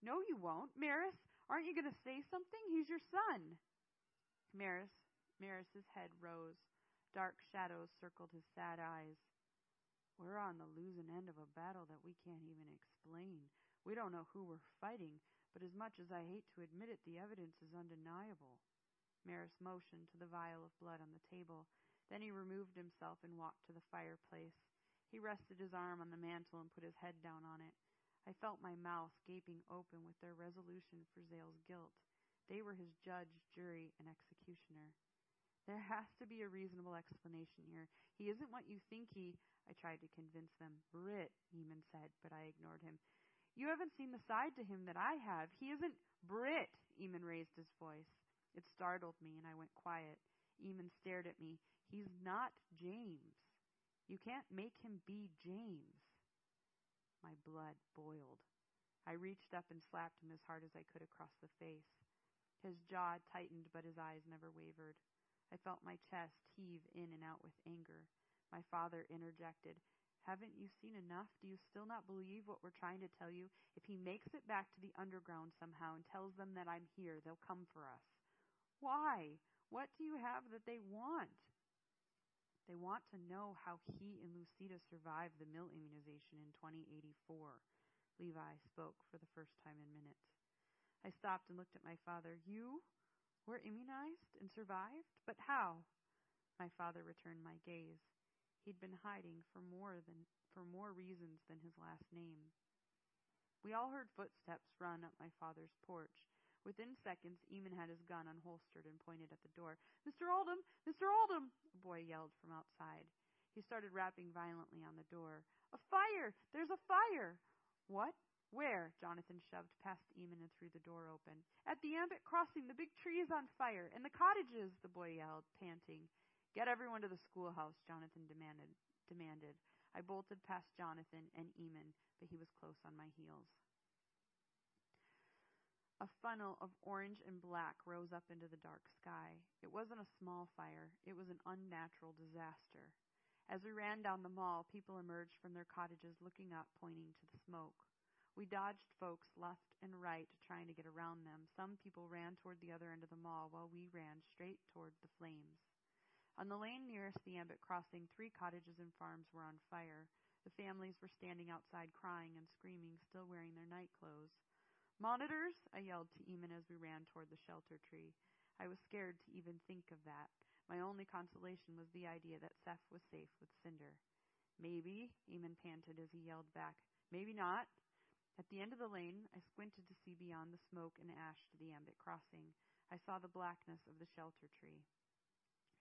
[SPEAKER 1] No, you won't. Maris, aren't you going to say something? He's your son. Maris, Maris's head rose. Dark shadows circled his sad eyes. We're on the losing end of a battle that we can't even explain. We don't know who we're fighting, but as much as I hate to admit it, the evidence is undeniable. Maris motioned to the vial of blood on the table. Then he removed himself and walked to the fireplace. He rested his arm on the mantel and put his head down on it. I felt my mouth gaping open with their resolution for Zale's guilt. They were his judge, jury, and executioner. There has to be a reasonable explanation here. He isn't what you think he. I tried to convince them. Britt, Eamon said, but I ignored him. You haven't seen the side to him that I have. He isn't Britt, Eamon raised his voice. It startled me, and I went quiet. Eamon stared at me. He's not James. You can't make him be James. My blood boiled. I reached up and slapped him as hard as I could across the face. His jaw tightened, but his eyes never wavered. I felt my chest heave in and out with anger. My father interjected. Haven't you seen enough? Do you still not believe what we're trying to tell you? If he makes it back to the underground somehow and tells them that I'm here, they'll come for us. Why? What do you have that they want? They want to know how he and Lucida survived the mill immunization in 2084. Levi spoke for the first time in minutes. I stopped and looked at my father. You were immunized and survived? But how? My father returned my gaze. He'd been hiding for more than for more reasons than his last name. We all heard footsteps run up my father's porch. Within seconds, Eamon had his gun unholstered and pointed at the door. Mr. Oldham! Mr. Oldham! A boy yelled from outside. He started rapping violently on the door. A fire! There's a fire! What? Where? Jonathan shoved past Eamon and threw the door open. At the Ambit crossing, the big tree is on fire, and the cottages, the boy yelled, panting. Get everyone to the schoolhouse, Jonathan demanded. demanded. I bolted past Jonathan and Eamon, but he was close on my heels. A funnel of orange and black rose up into the dark sky. It wasn't a small fire, it was an unnatural disaster. As we ran down the mall, people emerged from their cottages looking up, pointing to the smoke. We dodged folks left and right, trying to get around them. Some people ran toward the other end of the mall, while we ran straight toward the flames. On the lane nearest the Ambit crossing, three cottages and farms were on fire. The families were standing outside crying and screaming, still wearing their night clothes. Monitors! I yelled to Eamon as we ran toward the shelter tree. I was scared to even think of that. My only consolation was the idea that Seth was safe with Cinder. Maybe, Eamon panted as he yelled back. Maybe not. At the end of the lane, I squinted to see beyond the smoke and ash to the ambit crossing. I saw the blackness of the shelter tree.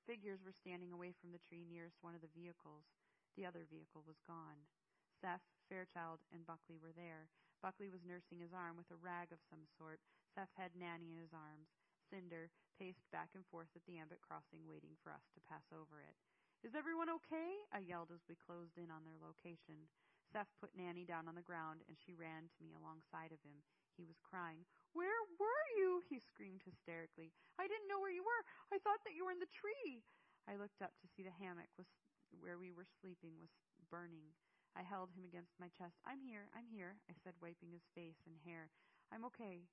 [SPEAKER 1] Figures were standing away from the tree nearest one of the vehicles. The other vehicle was gone. Seth, Fairchild, and Buckley were there. Buckley was nursing his arm with a rag of some sort. Seth had Nanny in his arms. Cinder paced back and forth at the ambit crossing, waiting for us to pass over it. Is everyone okay? I yelled as we closed in on their location. Seth put Nanny down on the ground, and she ran to me alongside of him. He was crying. Where were you? He screamed hysterically. I didn't know where you were. I thought that you were in the tree. I looked up to see the hammock was where we were sleeping was burning. I held him against my chest. I'm here, I'm here, I said, wiping his face and hair. I'm okay.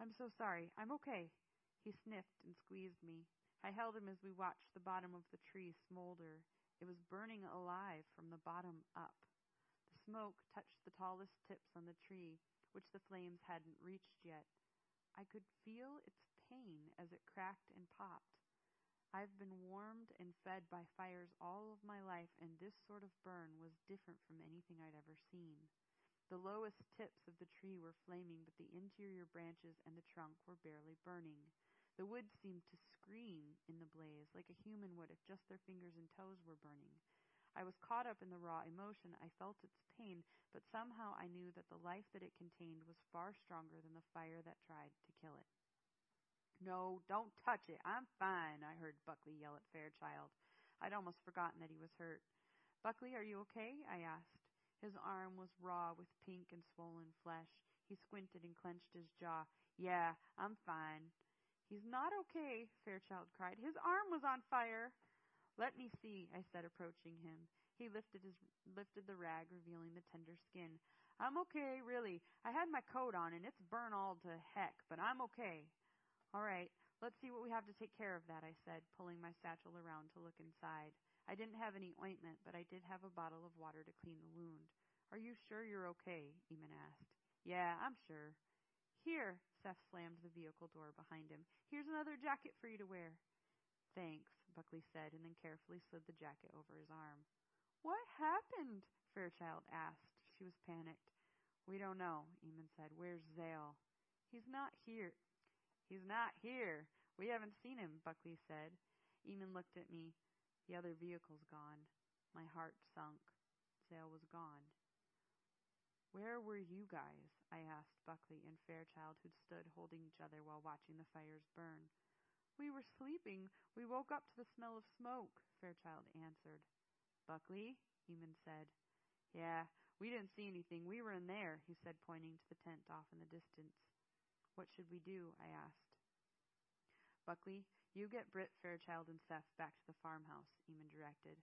[SPEAKER 1] I'm so sorry. I'm okay. He sniffed and squeezed me. I held him as we watched the bottom of the tree smolder. It was burning alive from the bottom up. The smoke touched the tallest tips on the tree, which the flames hadn't reached yet. I could feel its pain as it cracked and popped. I've been warmed and fed by fires all of my life, and this sort of burn was different from anything I'd ever seen. The lowest tips of the tree were flaming, but the interior branches and the trunk were barely burning. The wood seemed to scream in the blaze, like a human would if just their fingers and toes were burning. I was caught up in the raw emotion. I felt its pain, but somehow I knew that the life that it contained was far stronger than the fire that tried to kill it. No, don't touch it. I'm fine, I heard Buckley yell at Fairchild. I'd almost forgotten that he was hurt. Buckley, are you okay? I asked. His arm was raw with pink and swollen flesh. He squinted and clenched his jaw. Yeah, I'm fine. He's not okay, Fairchild cried. His arm was on fire. Let me see, I said, approaching him. He lifted his lifted the rag, revealing the tender skin. I'm okay, really. I had my coat on and it's burnt all to heck, but I'm okay. All right, let's see what we have to take care of that, I said, pulling my satchel around to look inside. I didn't have any ointment, but I did have a bottle of water to clean the wound. Are you sure you're okay? Eamon asked. Yeah, I'm sure. Here, Seth slammed the vehicle door behind him. Here's another jacket for you to wear. Thanks, Buckley said, and then carefully slid the jacket over his arm. What happened? Fairchild asked. She was panicked. We don't know, Eamon said. Where's Zale? He's not here. He's not here. We haven't seen him, Buckley said. Eamon looked at me. The other vehicle's gone. My heart sunk. Zale was gone. Where were you guys? I asked Buckley and Fairchild, who'd stood holding each other while watching the fires burn. We were sleeping. We woke up to the smell of smoke, Fairchild answered. Buckley? Eamon said. Yeah, we didn't see anything. We were in there, he said, pointing to the tent off in the distance. What should we do? I asked. Buckley, you get Britt, Fairchild, and Seth back to the farmhouse, Eamon directed.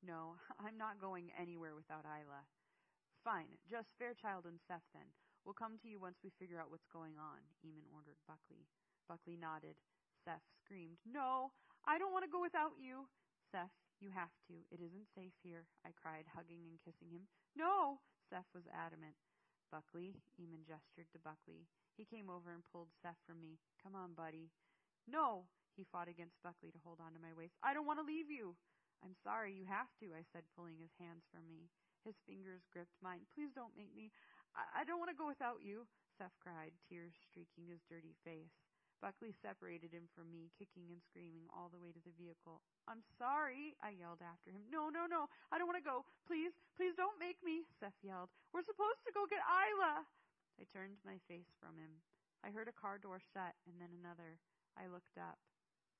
[SPEAKER 1] No, I'm not going anywhere without Isla. Fine, just Fairchild and Seth then. We'll come to you once we figure out what's going on, Eamon ordered Buckley. Buckley nodded. Seth screamed, No, I don't want to go without you. Seth, you have to. It isn't safe here, I cried, hugging and kissing him. No, Seth was adamant. Buckley, Eamon gestured to Buckley. He came over and pulled Seth from me. Come on, buddy. No, he fought against Buckley to hold on to my waist. I don't want to leave you. I'm sorry, you have to, I said, pulling his hands from me. His fingers gripped mine. Please don't make me. I, I don't want to go without you, Seth cried, tears streaking his dirty face. Buckley separated him from me, kicking and screaming all the way to the vehicle. I'm sorry, I yelled after him. No, no, no, I don't want to go. Please, please don't make me, Seth yelled. We're supposed to go get Isla. I turned my face from him. I heard a car door shut and then another. I looked up.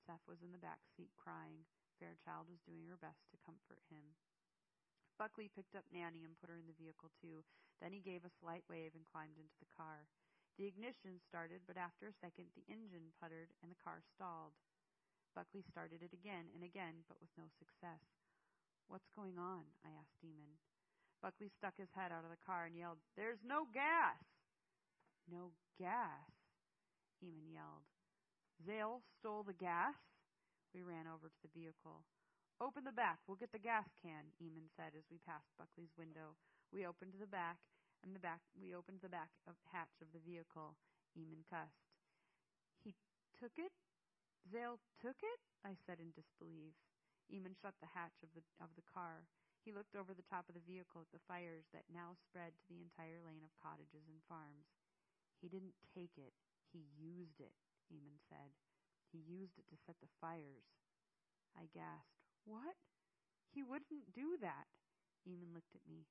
[SPEAKER 1] Seth was in the back seat crying. Fairchild was doing her best to comfort him. Buckley picked up Nanny and put her in the vehicle too. Then he gave a slight wave and climbed into the car. The ignition started, but after a second the engine puttered and the car stalled. Buckley started it again and again, but with no success. What's going on? I asked Eamon. Buckley stuck his head out of the car and yelled, There's no gas! No gas, Eamon yelled. Zale stole the gas? We ran over to the vehicle. Open the back. We'll get the gas can, Eamon said as we passed Buckley's window. We opened the back and the back we opened the back of, hatch of the vehicle. Eamon cussed. He took it? Zale took it? I said in disbelief. Eamon shut the hatch of the of the car. He looked over the top of the vehicle at the fires that now spread to the entire lane of cottages and farms. He didn't take it. He used it, Eamon said. He used it to set the fires. I gasped. What? He wouldn't do that. Eamon looked at me.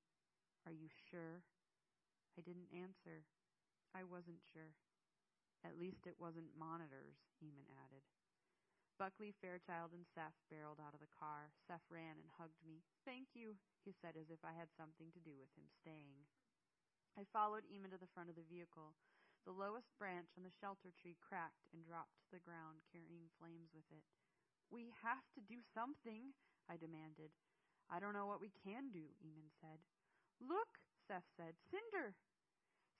[SPEAKER 1] Are you sure? I didn't answer. I wasn't sure. At least it wasn't monitors, Eamon added. Buckley, Fairchild, and Seth barreled out of the car. Seth ran and hugged me. Thank you, he said as if I had something to do with him staying. I followed Eamon to the front of the vehicle. The lowest branch on the shelter tree cracked and dropped to the ground, carrying flames with it. We have to do something, I demanded. I don't know what we can do, Eamon said. Look, Seth said. Cinder!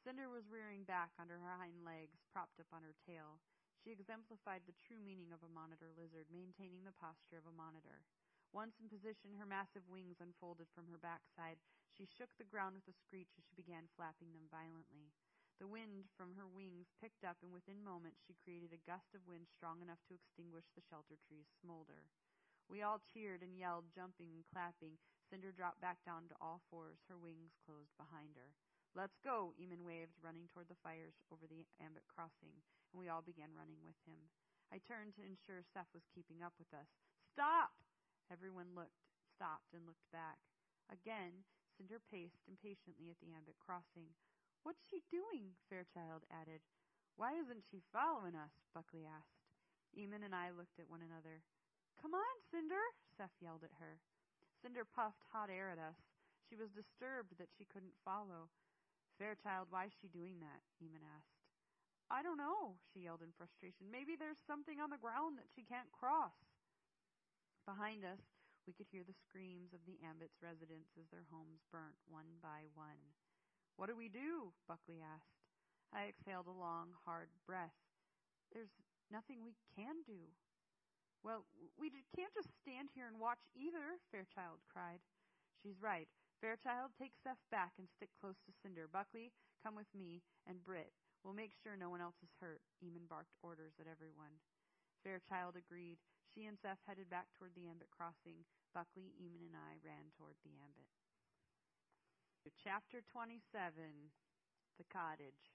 [SPEAKER 1] Cinder was rearing back under her hind legs, propped up on her tail. She exemplified the true meaning of a monitor lizard, maintaining the posture of a monitor. Once in position, her massive wings unfolded from her backside. She shook the ground with a screech as she began flapping them violently. The wind from her wings picked up, and within moments she created a gust of wind strong enough to extinguish the shelter tree's smolder. We all cheered and yelled, jumping and clapping. Cinder dropped back down to all fours, her wings closed behind her. Let's go, Eamon waved, running toward the fires over the Ambit crossing, and we all began running with him. I turned to ensure Seth was keeping up with us. Stop! Everyone looked, stopped, and looked back. Again, Cinder paced impatiently at the Ambit crossing. What's she doing? Fairchild added. Why isn't she following us? Buckley asked. Eamon and I looked at one another. Come on, Cinder, Seth yelled at her. Cinder puffed hot air at us. She was disturbed that she couldn't follow. Fairchild, why is she doing that? Eamon asked. I don't know, she yelled in frustration. Maybe there's something on the ground that she can't cross. Behind us, we could hear the screams of the Ambits residents as their homes burnt one by one. What do we do? Buckley asked. I exhaled a long, hard breath. There's nothing we can do. Well, we can't just stand here and watch either, Fairchild cried. She's right. Fairchild, take Seth back and stick close to Cinder. Buckley, come with me, and Britt. We'll make sure no one else is hurt. Eamon barked orders at everyone. Fairchild agreed. She and Seth headed back toward the Ambit crossing. Buckley, Eamon, and I ran toward the Ambit. Chapter 27 The Cottage.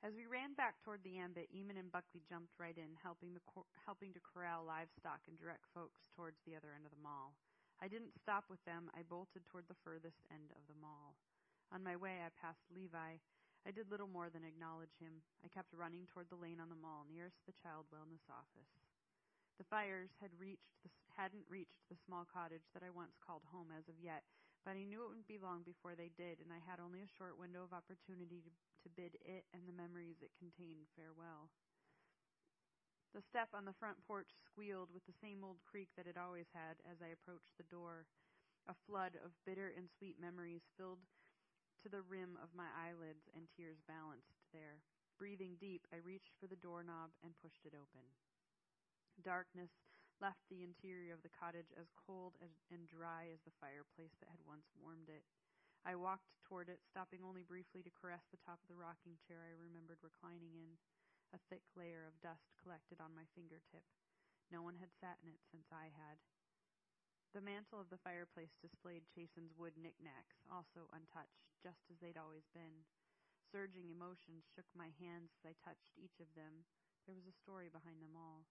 [SPEAKER 1] As we ran back toward the ambit, Eamon and Buckley jumped right in, helping, the helping to corral livestock and direct folks towards the other end of the mall. I didn't stop with them. I bolted toward the furthest end of the mall. On my way, I passed Levi. I did little more than acknowledge him. I kept running toward the lane on the mall nearest the child wellness office. The fires had reached the, hadn't reached the small cottage that I once called home as of yet, but I knew it wouldn't be long before they did, and I had only a short window of opportunity to, to bid it and the memories it contained farewell. The step on the front porch squealed with the same old creak that it always had as I approached the door. A flood of bitter and sweet memories filled to the rim of my eyelids, and tears balanced there. Breathing deep, I reached for the doorknob and pushed it open. Darkness left the interior of the cottage as cold as, and dry as the fireplace that had once warmed it. I walked toward it, stopping only briefly to caress the top of the rocking chair I remembered reclining in. A thick layer of dust collected on my fingertip. No one had sat in it since I had. The mantel of the fireplace displayed Chasen's wood knickknacks, also untouched, just as they'd always been. Surging emotions shook my hands as I touched each of them. There was a story behind them all.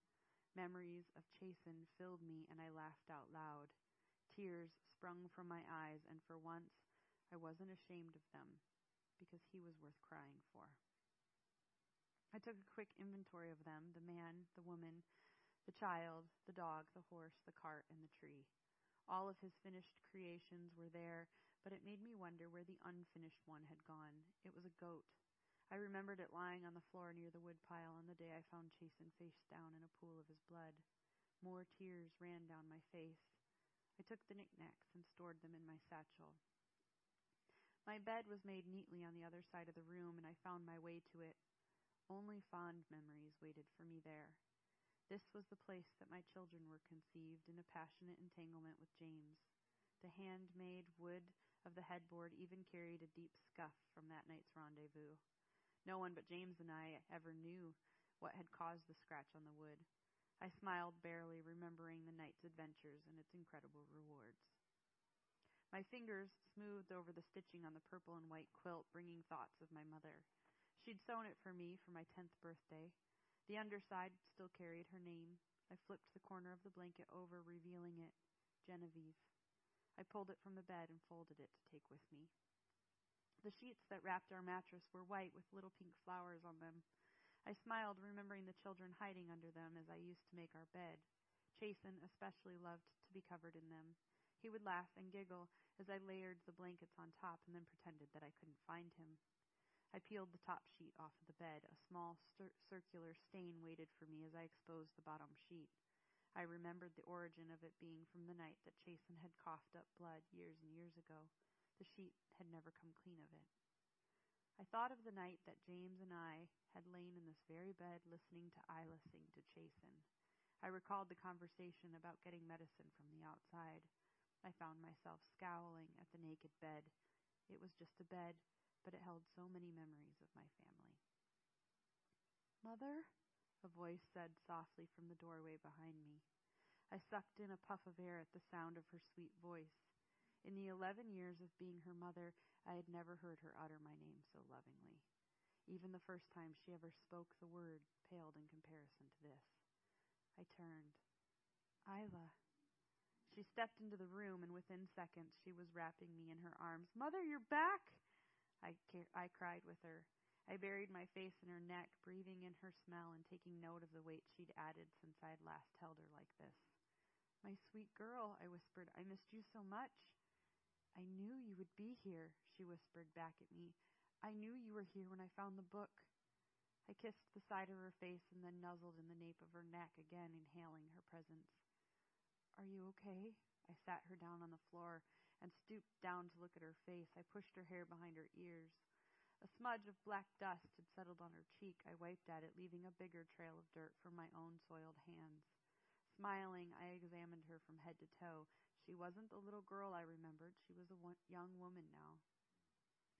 [SPEAKER 1] Memories of Chasen filled me, and I laughed out loud. Tears sprung from my eyes, and for once I wasn't ashamed of them, because he was worth crying for. I took a quick inventory of them the man, the woman, the child, the dog, the horse, the cart, and the tree. All of his finished creations were there, but it made me wonder where the unfinished one had gone. It was a goat. I remembered it lying on the floor near the woodpile on the day I found Chasen face down in a pool of his blood. More tears ran down my face. I took the knickknacks and stored them in my satchel. My bed was made neatly on the other side of the room, and I found my way to it. Only fond memories waited for me there. This was the place that my children were conceived in a passionate entanglement with James. The handmade wood of the headboard even carried a deep scuff from that night's rendezvous. No one but James and I ever knew what had caused the scratch on the wood. I smiled barely, remembering the night's adventures and its incredible rewards. My fingers smoothed over the stitching on the purple and white quilt, bringing thoughts of my mother. She'd sewn it for me for my tenth birthday. The underside still carried her name. I flipped the corner of the blanket over, revealing it Genevieve. I pulled it from the bed and folded it to take with me. The sheets that wrapped our mattress were white with little pink flowers on them. I smiled, remembering the children hiding under them as I used to make our bed. Chasen especially loved to be covered in them. He would laugh and giggle as I layered the blankets on top and then pretended that I couldn't find him. I peeled the top sheet off of the bed. A small cir- circular stain waited for me as I exposed the bottom sheet. I remembered the origin of it being from the night that Chasen had coughed up blood years and years ago. The sheet had never come clean of it. I thought of the night that James and I had lain in this very bed listening to Isla sing to Chasen. I recalled the conversation about getting medicine from the outside. I found myself scowling at the naked bed. It was just a bed, but it held so many memories of my family. Mother? A voice said softly from the doorway behind me. I sucked in a puff of air at the sound of her sweet voice. In the eleven years of being her mother, I had never heard her utter my name so lovingly. Even the first time she ever spoke the word paled in comparison to this. I turned. Isla. She stepped into the room, and within seconds she was wrapping me in her arms. Mother, you're back! I, I cried with her. I buried my face in her neck, breathing in her smell and taking note of the weight she'd added since I'd last held her like this. My sweet girl, I whispered, I missed you so much. I knew you would be here, she whispered back at me. I knew you were here when I found the book. I kissed the side of her face and then nuzzled in the nape of her neck, again inhaling her presence. Are you okay? I sat her down on the floor and stooped down to look at her face. I pushed her hair behind her ears. A smudge of black dust had settled on her cheek. I wiped at it, leaving a bigger trail of dirt from my own soiled hands. Smiling, I examined her from head to toe. She wasn't the little girl I remembered. She was a young woman now.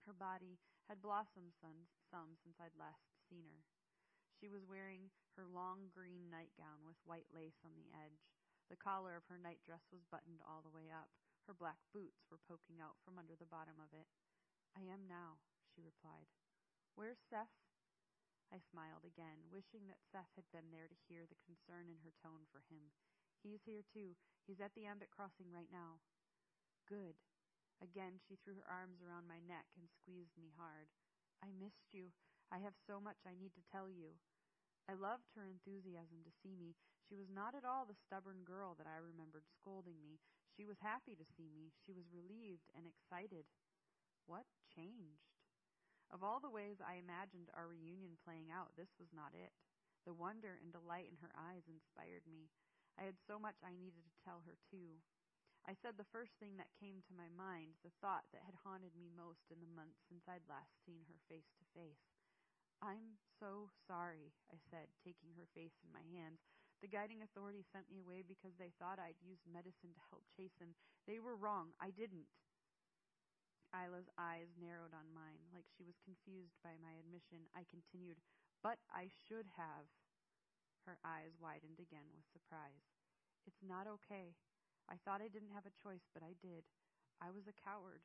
[SPEAKER 1] Her body had blossomed some, some since I'd last seen her. She was wearing her long green nightgown with white lace on the edge. The collar of her nightdress was buttoned all the way up. Her black boots were poking out from under the bottom of it. I am now, she replied. Where's Seth? I smiled again, wishing that Seth had been there to hear the concern in her tone for him. He's here too. He's at the Ambit crossing right now. Good. Again, she threw her arms around my neck and squeezed me hard. I missed you. I have so much I need to tell you. I loved her enthusiasm to see me. She was not at all the stubborn girl that I remembered scolding me. She was happy to see me. She was relieved and excited. What changed? Of all the ways I imagined our reunion playing out, this was not it. The wonder and delight in her eyes inspired me. I had so much I needed to tell her, too. I said the first thing that came to my mind, the thought that had haunted me most in the months since I'd last seen her face to face. I'm so sorry, I said, taking her face in my hands. The guiding authorities sent me away because they thought I'd used medicine to help Chasen. They were wrong. I didn't. Isla's eyes narrowed on mine, like she was confused by my admission. I continued, But I should have. Her eyes widened again with surprise. It's not okay. I thought I didn't have a choice, but I did. I was a coward.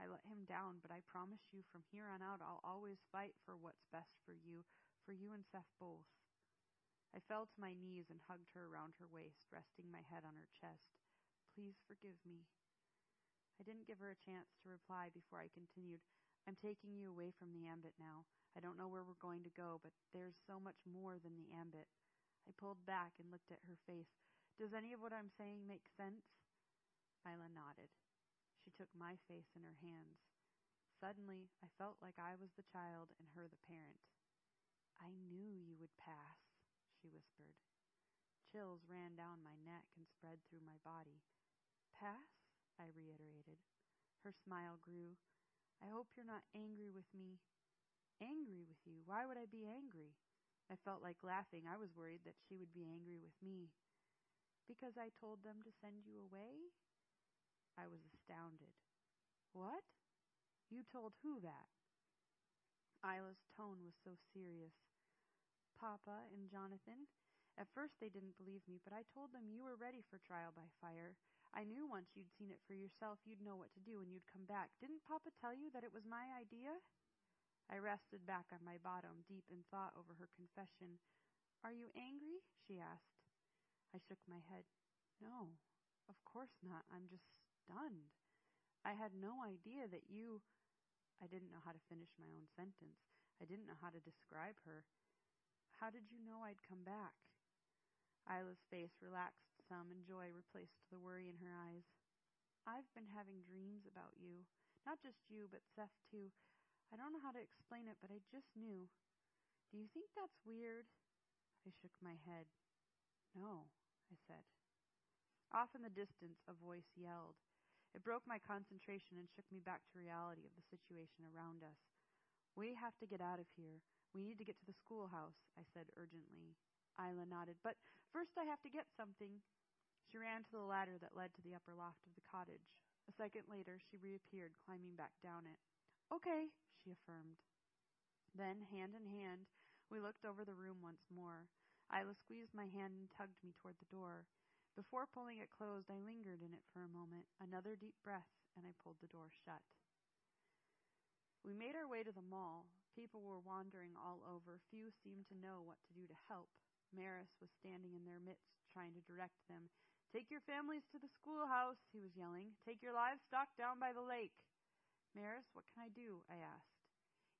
[SPEAKER 1] I let him down, but I promise you from here on out I'll always fight for what's best for you, for you and Seth both. I fell to my knees and hugged her around her waist, resting my head on her chest. Please forgive me. I didn't give her a chance to reply before I continued. I'm taking you away from the ambit now. I don't know where we're going to go, but there's so much more than the ambit. I pulled back and looked at her face. Does any of what I'm saying make sense? Isla nodded. She took my face in her hands. Suddenly, I felt like I was the child and her the parent. I knew you would pass, she whispered. Chills ran down my neck and spread through my body. Pass? I reiterated. Her smile grew. I hope you're not angry with me. Angry with you? Why would I be angry? I felt like laughing. I was worried that she would be angry with me. Because I told them to send you away? I was astounded. What? You told who that? Isla's tone was so serious. Papa and Jonathan. At first they didn't believe me, but I told them you were ready for trial by fire. I knew once you'd seen it for yourself, you'd know what to do and you'd come back. Didn't Papa tell you that it was my idea? I rested back on my bottom, deep in thought over her confession. Are you angry? she asked. I shook my head. No, of course not. I'm just stunned. I had no idea that you. I didn't know how to finish my own sentence. I didn't know how to describe her. How did you know I'd come back? Isla's face relaxed some, and joy replaced the worry in her eyes. I've been having dreams about you. Not just you, but Seth, too. I don't know how to explain it, but I just knew. Do you think that's weird? I shook my head. No, I said. Off in the distance, a voice yelled. It broke my concentration and shook me back to reality of the situation around us. We have to get out of here. We need to get to the schoolhouse, I said urgently. Isla nodded. But first I have to get something. She ran to the ladder that led to the upper loft of the cottage. A second later, she reappeared, climbing back down it. Okay, she affirmed. Then, hand in hand, we looked over the room once more. Isla squeezed my hand and tugged me toward the door. Before pulling it closed, I lingered in it for a moment, another deep breath, and I pulled the door shut. We made our way to the mall. People were wandering all over. Few seemed to know what to do to help. Maris was standing in their midst, trying to direct them. Take your families to the schoolhouse, he was yelling. Take your livestock down by the lake. Maris, what can I do? I asked.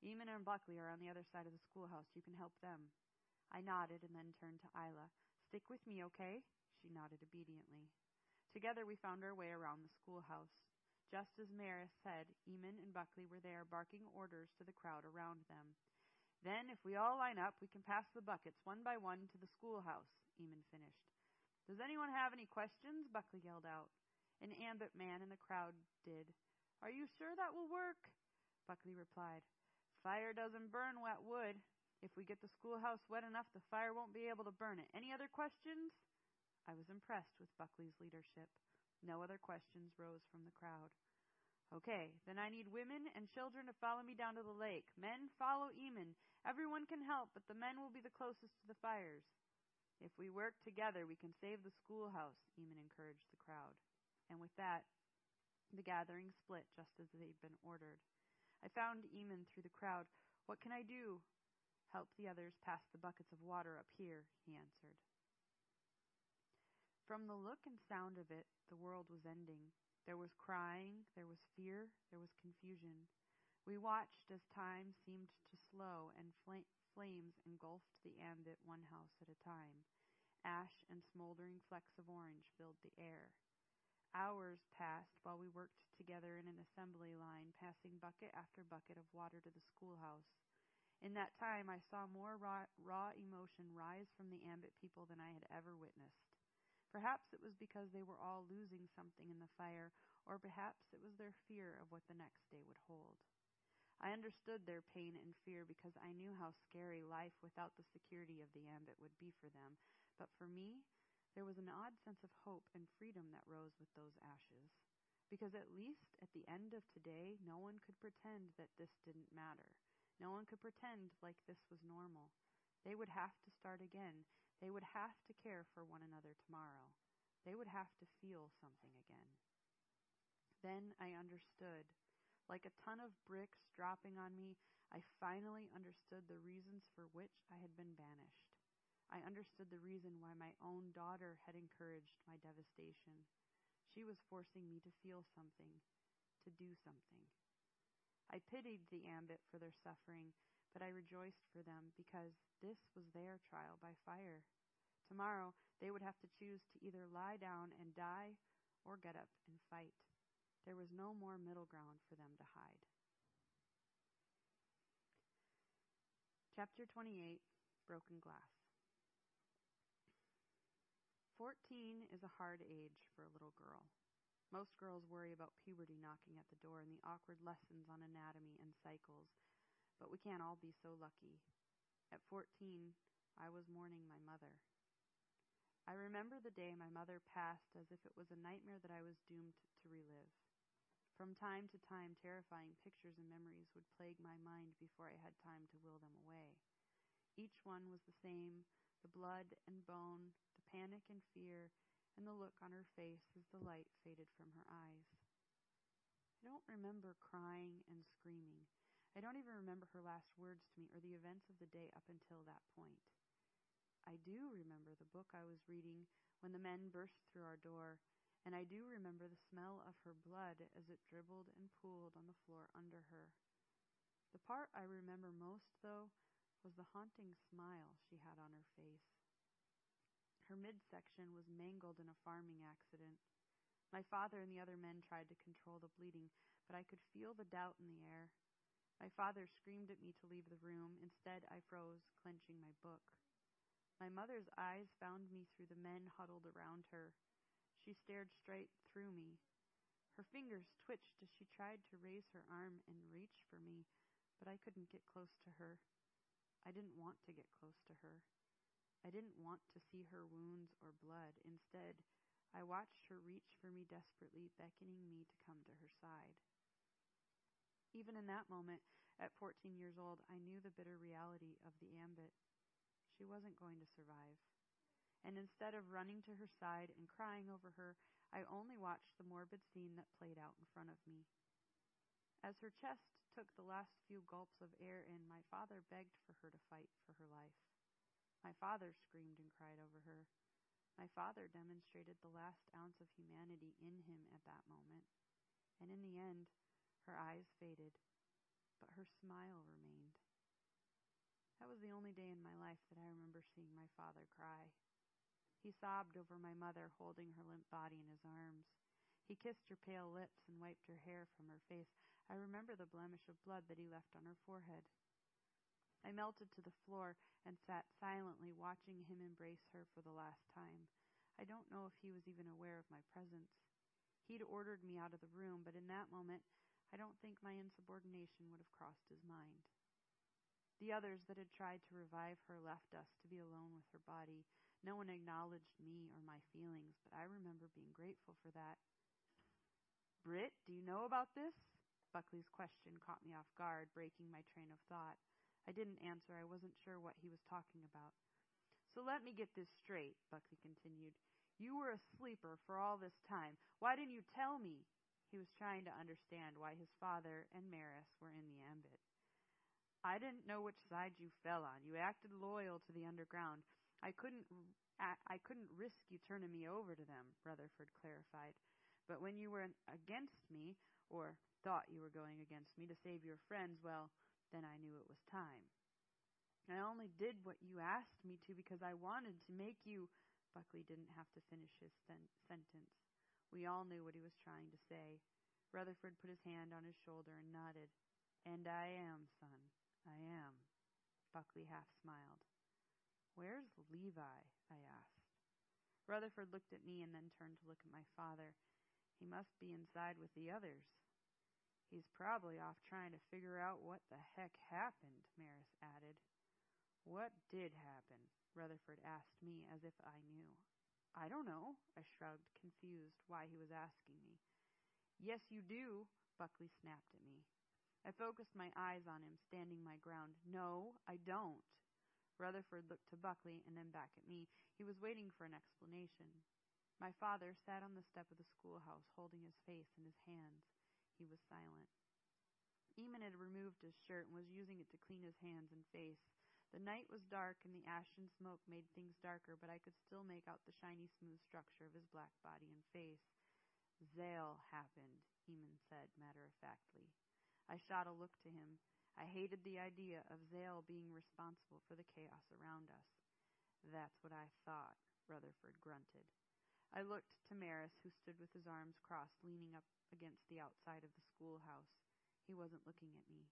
[SPEAKER 1] Eamon and Buckley are on the other side of the schoolhouse. You can help them. I nodded and then turned to Isla. Stick with me, okay? She nodded obediently. Together we found our way around the schoolhouse. Just as Maris said, Eamon and Buckley were there barking orders to the crowd around them. Then, if we all line up, we can pass the buckets one by one to the schoolhouse, Eamon finished. Does anyone have any questions? Buckley yelled out. An ambit man in the crowd did. Are you sure that will work? Buckley replied. Fire doesn't burn wet wood. If we get the schoolhouse wet enough, the fire won't be able to burn it. Any other questions? I was impressed with Buckley's leadership. No other questions rose from the crowd. Okay, then I need women and children to follow me down to the lake. Men, follow Eamon. Everyone can help, but the men will be the closest to the fires. If we work together, we can save the schoolhouse, Eamon encouraged the crowd. And with that, the gathering split just as they'd been ordered. I found Eamon through the crowd. What can I do? Help the others pass the buckets of water up here, he answered. From the look and sound of it, the world was ending. There was crying, there was fear, there was confusion. We watched as time seemed to slow and fl- flames engulfed the ambit one house at a time. Ash and smoldering flecks of orange filled the air. Hours passed while we worked together in an assembly line, passing bucket after bucket of water to the schoolhouse. In that time, I saw more raw, raw emotion rise from the Ambit people than I had ever witnessed. Perhaps it was because they were all losing something in the fire, or perhaps it was their fear of what the next day would hold. I understood their pain and fear because I knew how scary life without the security of the ambit would be for them, but for me, there was an odd sense of hope and freedom that rose with those ashes. Because at least at the end of today, no one could pretend that this didn't matter. No one could pretend like this was normal. They would have to start again. They would have to care for one another tomorrow. They would have to feel something again. Then I understood. Like a ton of bricks dropping on me, I finally understood the reasons for which I had been banished. I understood the reason why my own daughter had encouraged my devastation. She was forcing me to feel something, to do something. I pitied the ambit for their suffering, but I rejoiced for them because this was their trial by fire. Tomorrow they would have to choose to either lie down and die or get up and fight. There was no more middle ground for them to hide. Chapter 28 Broken Glass. Fourteen is a hard age for a little girl. Most girls worry about puberty knocking at the door and the awkward lessons on anatomy and cycles, but we can't all be so lucky. At 14, I was mourning my mother. I remember the day my mother passed as if it was a nightmare that I was doomed to relive. From time to time, terrifying pictures and memories would plague my mind before I had time to will them away. Each one was the same the blood and bone, panic and fear, and the look on her face as the light faded from her eyes. I don't remember crying and screaming. I don't even remember her last words to me or the events of the day up until that point. I do remember the book I was reading when the men burst through our door, and I do remember the smell of her blood as it dribbled and pooled on the floor under her. The part I remember most, though, was the haunting smile she had on her face. Her midsection was mangled in a farming accident. My father and the other men tried to control the bleeding, but I could feel the doubt in the air. My father screamed at me to leave the room. Instead, I froze, clenching my book. My mother's eyes found me through the men huddled around her. She stared straight through me. Her fingers twitched as she tried to raise her arm and reach for me, but I couldn't get close to her. I didn't want to get close to her. I didn't want to see her wounds or blood. Instead, I watched her reach for me desperately, beckoning me to come to her side. Even in that moment, at 14 years old, I knew the bitter reality of the ambit. She wasn't going to survive. And instead of running to her side and crying over her, I only watched the morbid scene that played out in front of me. As her chest took the last few gulps of air in, my father begged for her to fight for her life. My father screamed and cried over her. My father demonstrated the last ounce of humanity in him at that moment. And in the end, her eyes faded, but her smile remained. That was the only day in my life that I remember seeing my father cry. He sobbed over my mother holding her limp body in his arms. He kissed her pale lips and wiped her hair from her face. I remember the blemish of blood that he left on her forehead. I melted to the floor and sat silently watching him embrace her for the last time. I don't know if he was even aware of my presence. He'd ordered me out of the room, but in that moment, I don't think my insubordination would have crossed his mind. The others that had tried to revive her left us to be alone with her body. No one acknowledged me or my feelings, but I remember being grateful for that. Britt, do you know about this? Buckley's question caught me off guard, breaking my train of thought. I didn't answer. I wasn't sure what he was talking about. So let me get this straight, Buckley continued. You were a sleeper for all this time. Why didn't you tell me? He was trying to understand why his father and Maris were in the ambit. I didn't know which side you fell on. You acted loyal to the underground. I couldn't I couldn't risk you turning me over to them, Rutherford clarified. But when you were against me, or thought you were going against me to save your friends, well, then I knew it was time. I only did what you asked me to because I wanted to make you. Buckley didn't have to finish his sen- sentence. We all knew what he was trying to say. Rutherford put his hand on his shoulder and nodded. And I am, son. I am. Buckley half smiled. Where's Levi? I asked. Rutherford looked at me and then turned to look at my father. He must be inside with the others. He's probably off trying to figure out what the heck happened, Maris added. What did happen? Rutherford asked me as if I knew. I don't know, I shrugged, confused why he was asking me. Yes, you do, Buckley snapped at me. I focused my eyes on him, standing my ground. No, I don't. Rutherford looked to Buckley and then back at me. He was waiting for an explanation. My father sat on the step of the schoolhouse, holding his face in his hands. He was silent. Eamon had removed his shirt and was using it to clean his hands and face. The night was dark, and the ash and smoke made things darker, but I could still make out the shiny, smooth structure of his black body and face. Zale happened, Eamon said matter of factly. I shot a look to him. I hated the idea of Zale being responsible for the chaos around us. That's what I thought, Rutherford grunted. I looked to Maris, who stood with his arms crossed, leaning up against the outside of the schoolhouse. He wasn't looking at me.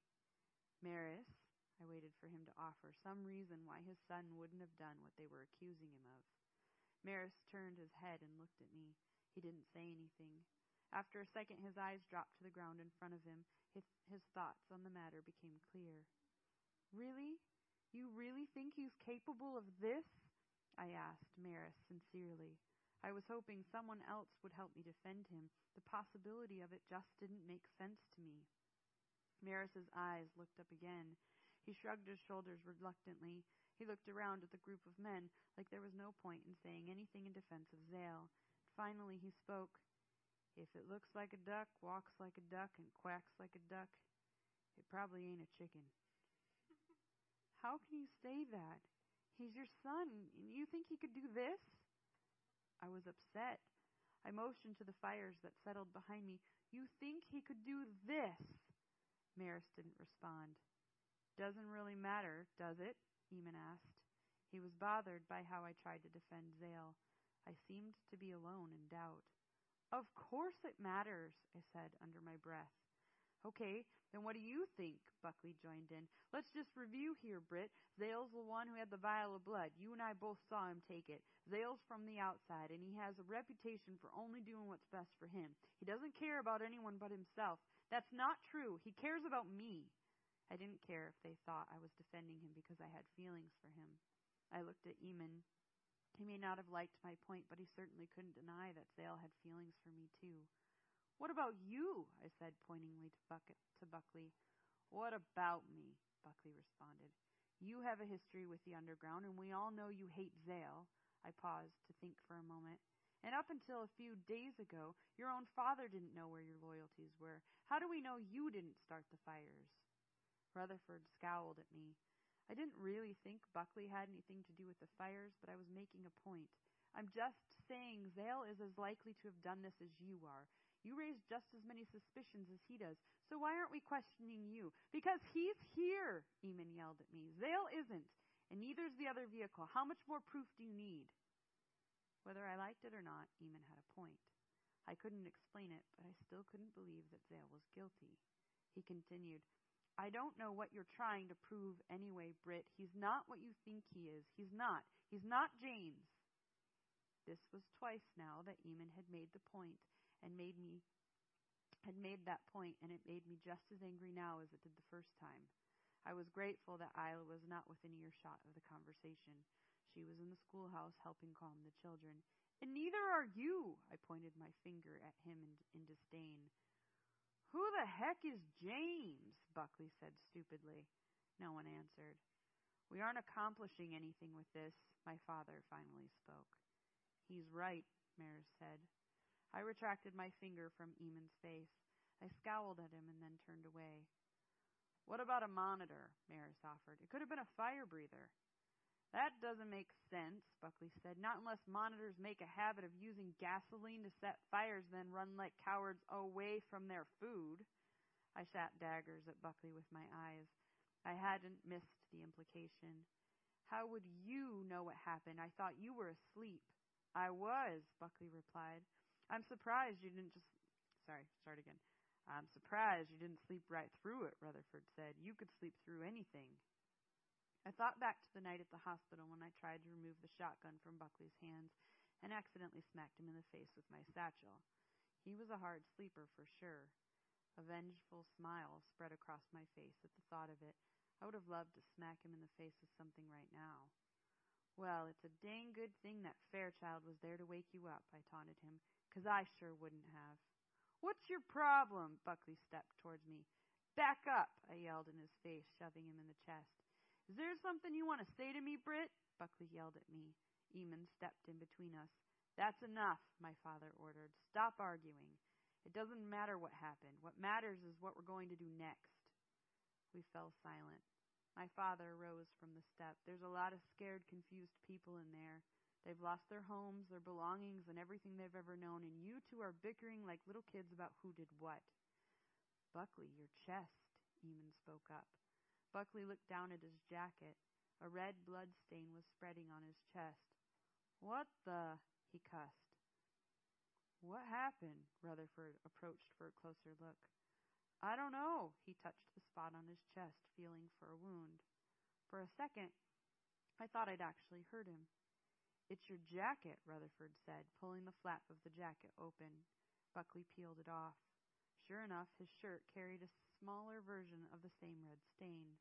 [SPEAKER 1] Maris, I waited for him to offer some reason why his son wouldn't have done what they were accusing him of. Maris turned his head and looked at me. He didn't say anything. After a second, his eyes dropped to the ground in front of him. His, his thoughts on the matter became clear. Really? You really think he's capable of this? I asked Maris sincerely. I was hoping someone else would help me defend him. The possibility of it just didn't make sense to me. Maris's eyes looked up again. He shrugged his shoulders reluctantly. He looked around at the group of men like there was no point in saying anything in defense of Zale. Finally he spoke. If it looks like a duck, walks like a duck, and quacks like a duck, it probably ain't a chicken. How can you say that? He's your son, and you think he could do this? I was upset. I motioned to the fires that settled behind me. You think he could do this? Maris didn't respond. Doesn't really matter, does it? Eamon asked. He was bothered by how I tried to defend Zale. I seemed to be alone in doubt. Of course it matters, I said under my breath. Okay, then what do you think? Buckley joined in. Let's just review here, Britt. Zale's the one who had the vial of blood. You and I both saw him take it. Zale's from the outside, and he has a reputation for only doing what's best for him. He doesn't care about anyone but himself. That's not true. He cares about me. I didn't care if they thought I was defending him because I had feelings for him. I looked at Eamon. He may not have liked my point, but he certainly couldn't deny that Zale had feelings for me, too. What about you? I said, pointingly to, Bucket, to Buckley. What about me? Buckley responded. You have a history with the underground, and we all know you hate Zale. I paused to think for a moment. And up until a few days ago, your own father didn't know where your loyalties were. How do we know you didn't start the fires? Rutherford scowled at me. I didn't really think Buckley had anything to do with the fires, but I was making a point. I'm just saying Zale is as likely to have done this as you are. You raise just as many suspicions as he does, so why aren't we questioning you? Because he's here, Eamon yelled at me. Zale isn't, and neither's the other vehicle. How much more proof do you need? Whether I liked it or not, Eamon had a point. I couldn't explain it, but I still couldn't believe that Zale was guilty. He continued, I don't know what you're trying to prove anyway, Britt. He's not what you think he is. He's not. He's not James. This was twice now that Eamon had made the point and made me had made that point and it made me just as angry now as it did the first time. I was grateful that Isla was not within earshot of the conversation. She was in the schoolhouse helping calm the children. And neither are you, I pointed my finger at him in, in disdain. Who the heck is James? Buckley said stupidly. No one answered. We aren't accomplishing anything with this, my father finally spoke. He's right, Maris said. I retracted my finger from Eamon's face. I scowled at him and then turned away. What about a monitor? Maris offered. It could have been a fire breather. That doesn't make sense, Buckley said. Not unless monitors make a habit of using gasoline to set fires, then run like cowards away from their food. I shot daggers at Buckley with my eyes. I hadn't missed the implication. How would you know what happened? I thought you were asleep. I was, Buckley replied. I'm surprised you didn't just. Sorry, start again. I'm surprised you didn't sleep right through it, Rutherford said. You could sleep through anything. I thought back to the night at the hospital when I tried to remove the shotgun from Buckley's hands and accidentally smacked him in the face with my satchel. He was a hard sleeper for sure. A vengeful smile spread across my face at the thought of it. I would have loved to smack him in the face with something right now. Well, it's a dang good thing that Fairchild was there to wake you up, I taunted him, 'cause I sure wouldn't have. What's your problem? Buckley stepped towards me. Back up, I yelled in his face, shoving him in the chest. Is there something you want to say to me, Britt? Buckley yelled at me. Eamon stepped in between us. That's enough, my father ordered. Stop arguing. It doesn't matter what happened. What matters is what we're going to do next. We fell silent. My father rose from the step. There's a lot of scared, confused people in there. They've lost their homes, their belongings, and everything they've ever known, and you two are bickering like little kids about who did what. Buckley, your chest, Eamon spoke up. Buckley looked down at his jacket. A red blood stain was spreading on his chest. What the? he cussed. What happened? Rutherford approached for a closer look. I don't know. He touched the spot on his chest, feeling for a wound. For a second, I thought I'd actually hurt him. It's your jacket, Rutherford said, pulling the flap of the jacket open. Buckley peeled it off. Sure enough, his shirt carried a smaller version of the same red stain.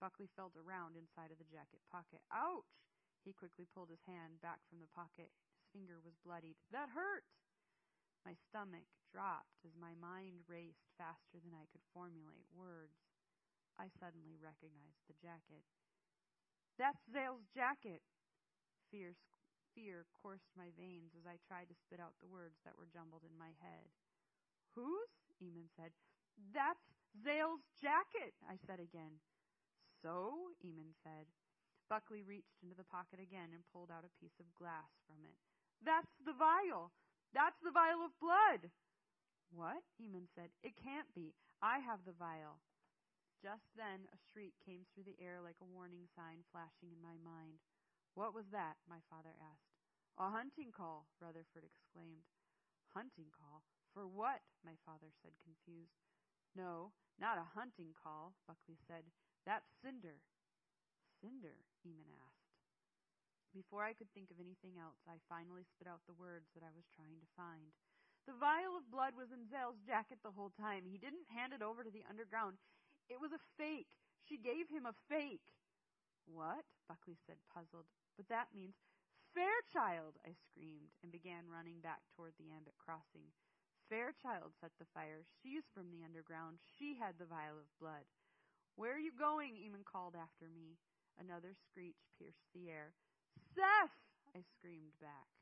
[SPEAKER 1] Buckley felt around inside of the jacket pocket. Ouch! He quickly pulled his hand back from the pocket. His finger was bloodied. That hurt! My stomach dropped as my mind raced faster than I could formulate words. I suddenly recognized the jacket. That's Zale's jacket! Fear, fear coursed my veins as I tried to spit out the words that were jumbled in my head. Whose? Eamon said. That's Zale's jacket, I said again. So? Eamon said. Buckley reached into the pocket again and pulled out a piece of glass from it. That's the vial! That's the vial of blood! What? Eamon said. It can't be. I have the vial. Just then a shriek came through the air like a warning sign flashing in my mind. What was that? my father asked. A hunting call, Rutherford exclaimed. Hunting call? For what? my father said, confused. No, not a hunting call, Buckley said. That's Cinder. Cinder? Eamon asked. Before I could think of anything else, I finally spit out the words that I was trying to find. The vial of blood was in Zale's jacket the whole time. He didn't hand it over to the underground. It was a fake. She gave him a fake. What? Buckley said, puzzled. But that means Fairchild, I screamed, and began running back toward the Ambit crossing. Fairchild set the fire. She's from the underground. She had the vial of blood. Where are you going? Eamon called after me. Another screech pierced the air. Seth! I screamed back.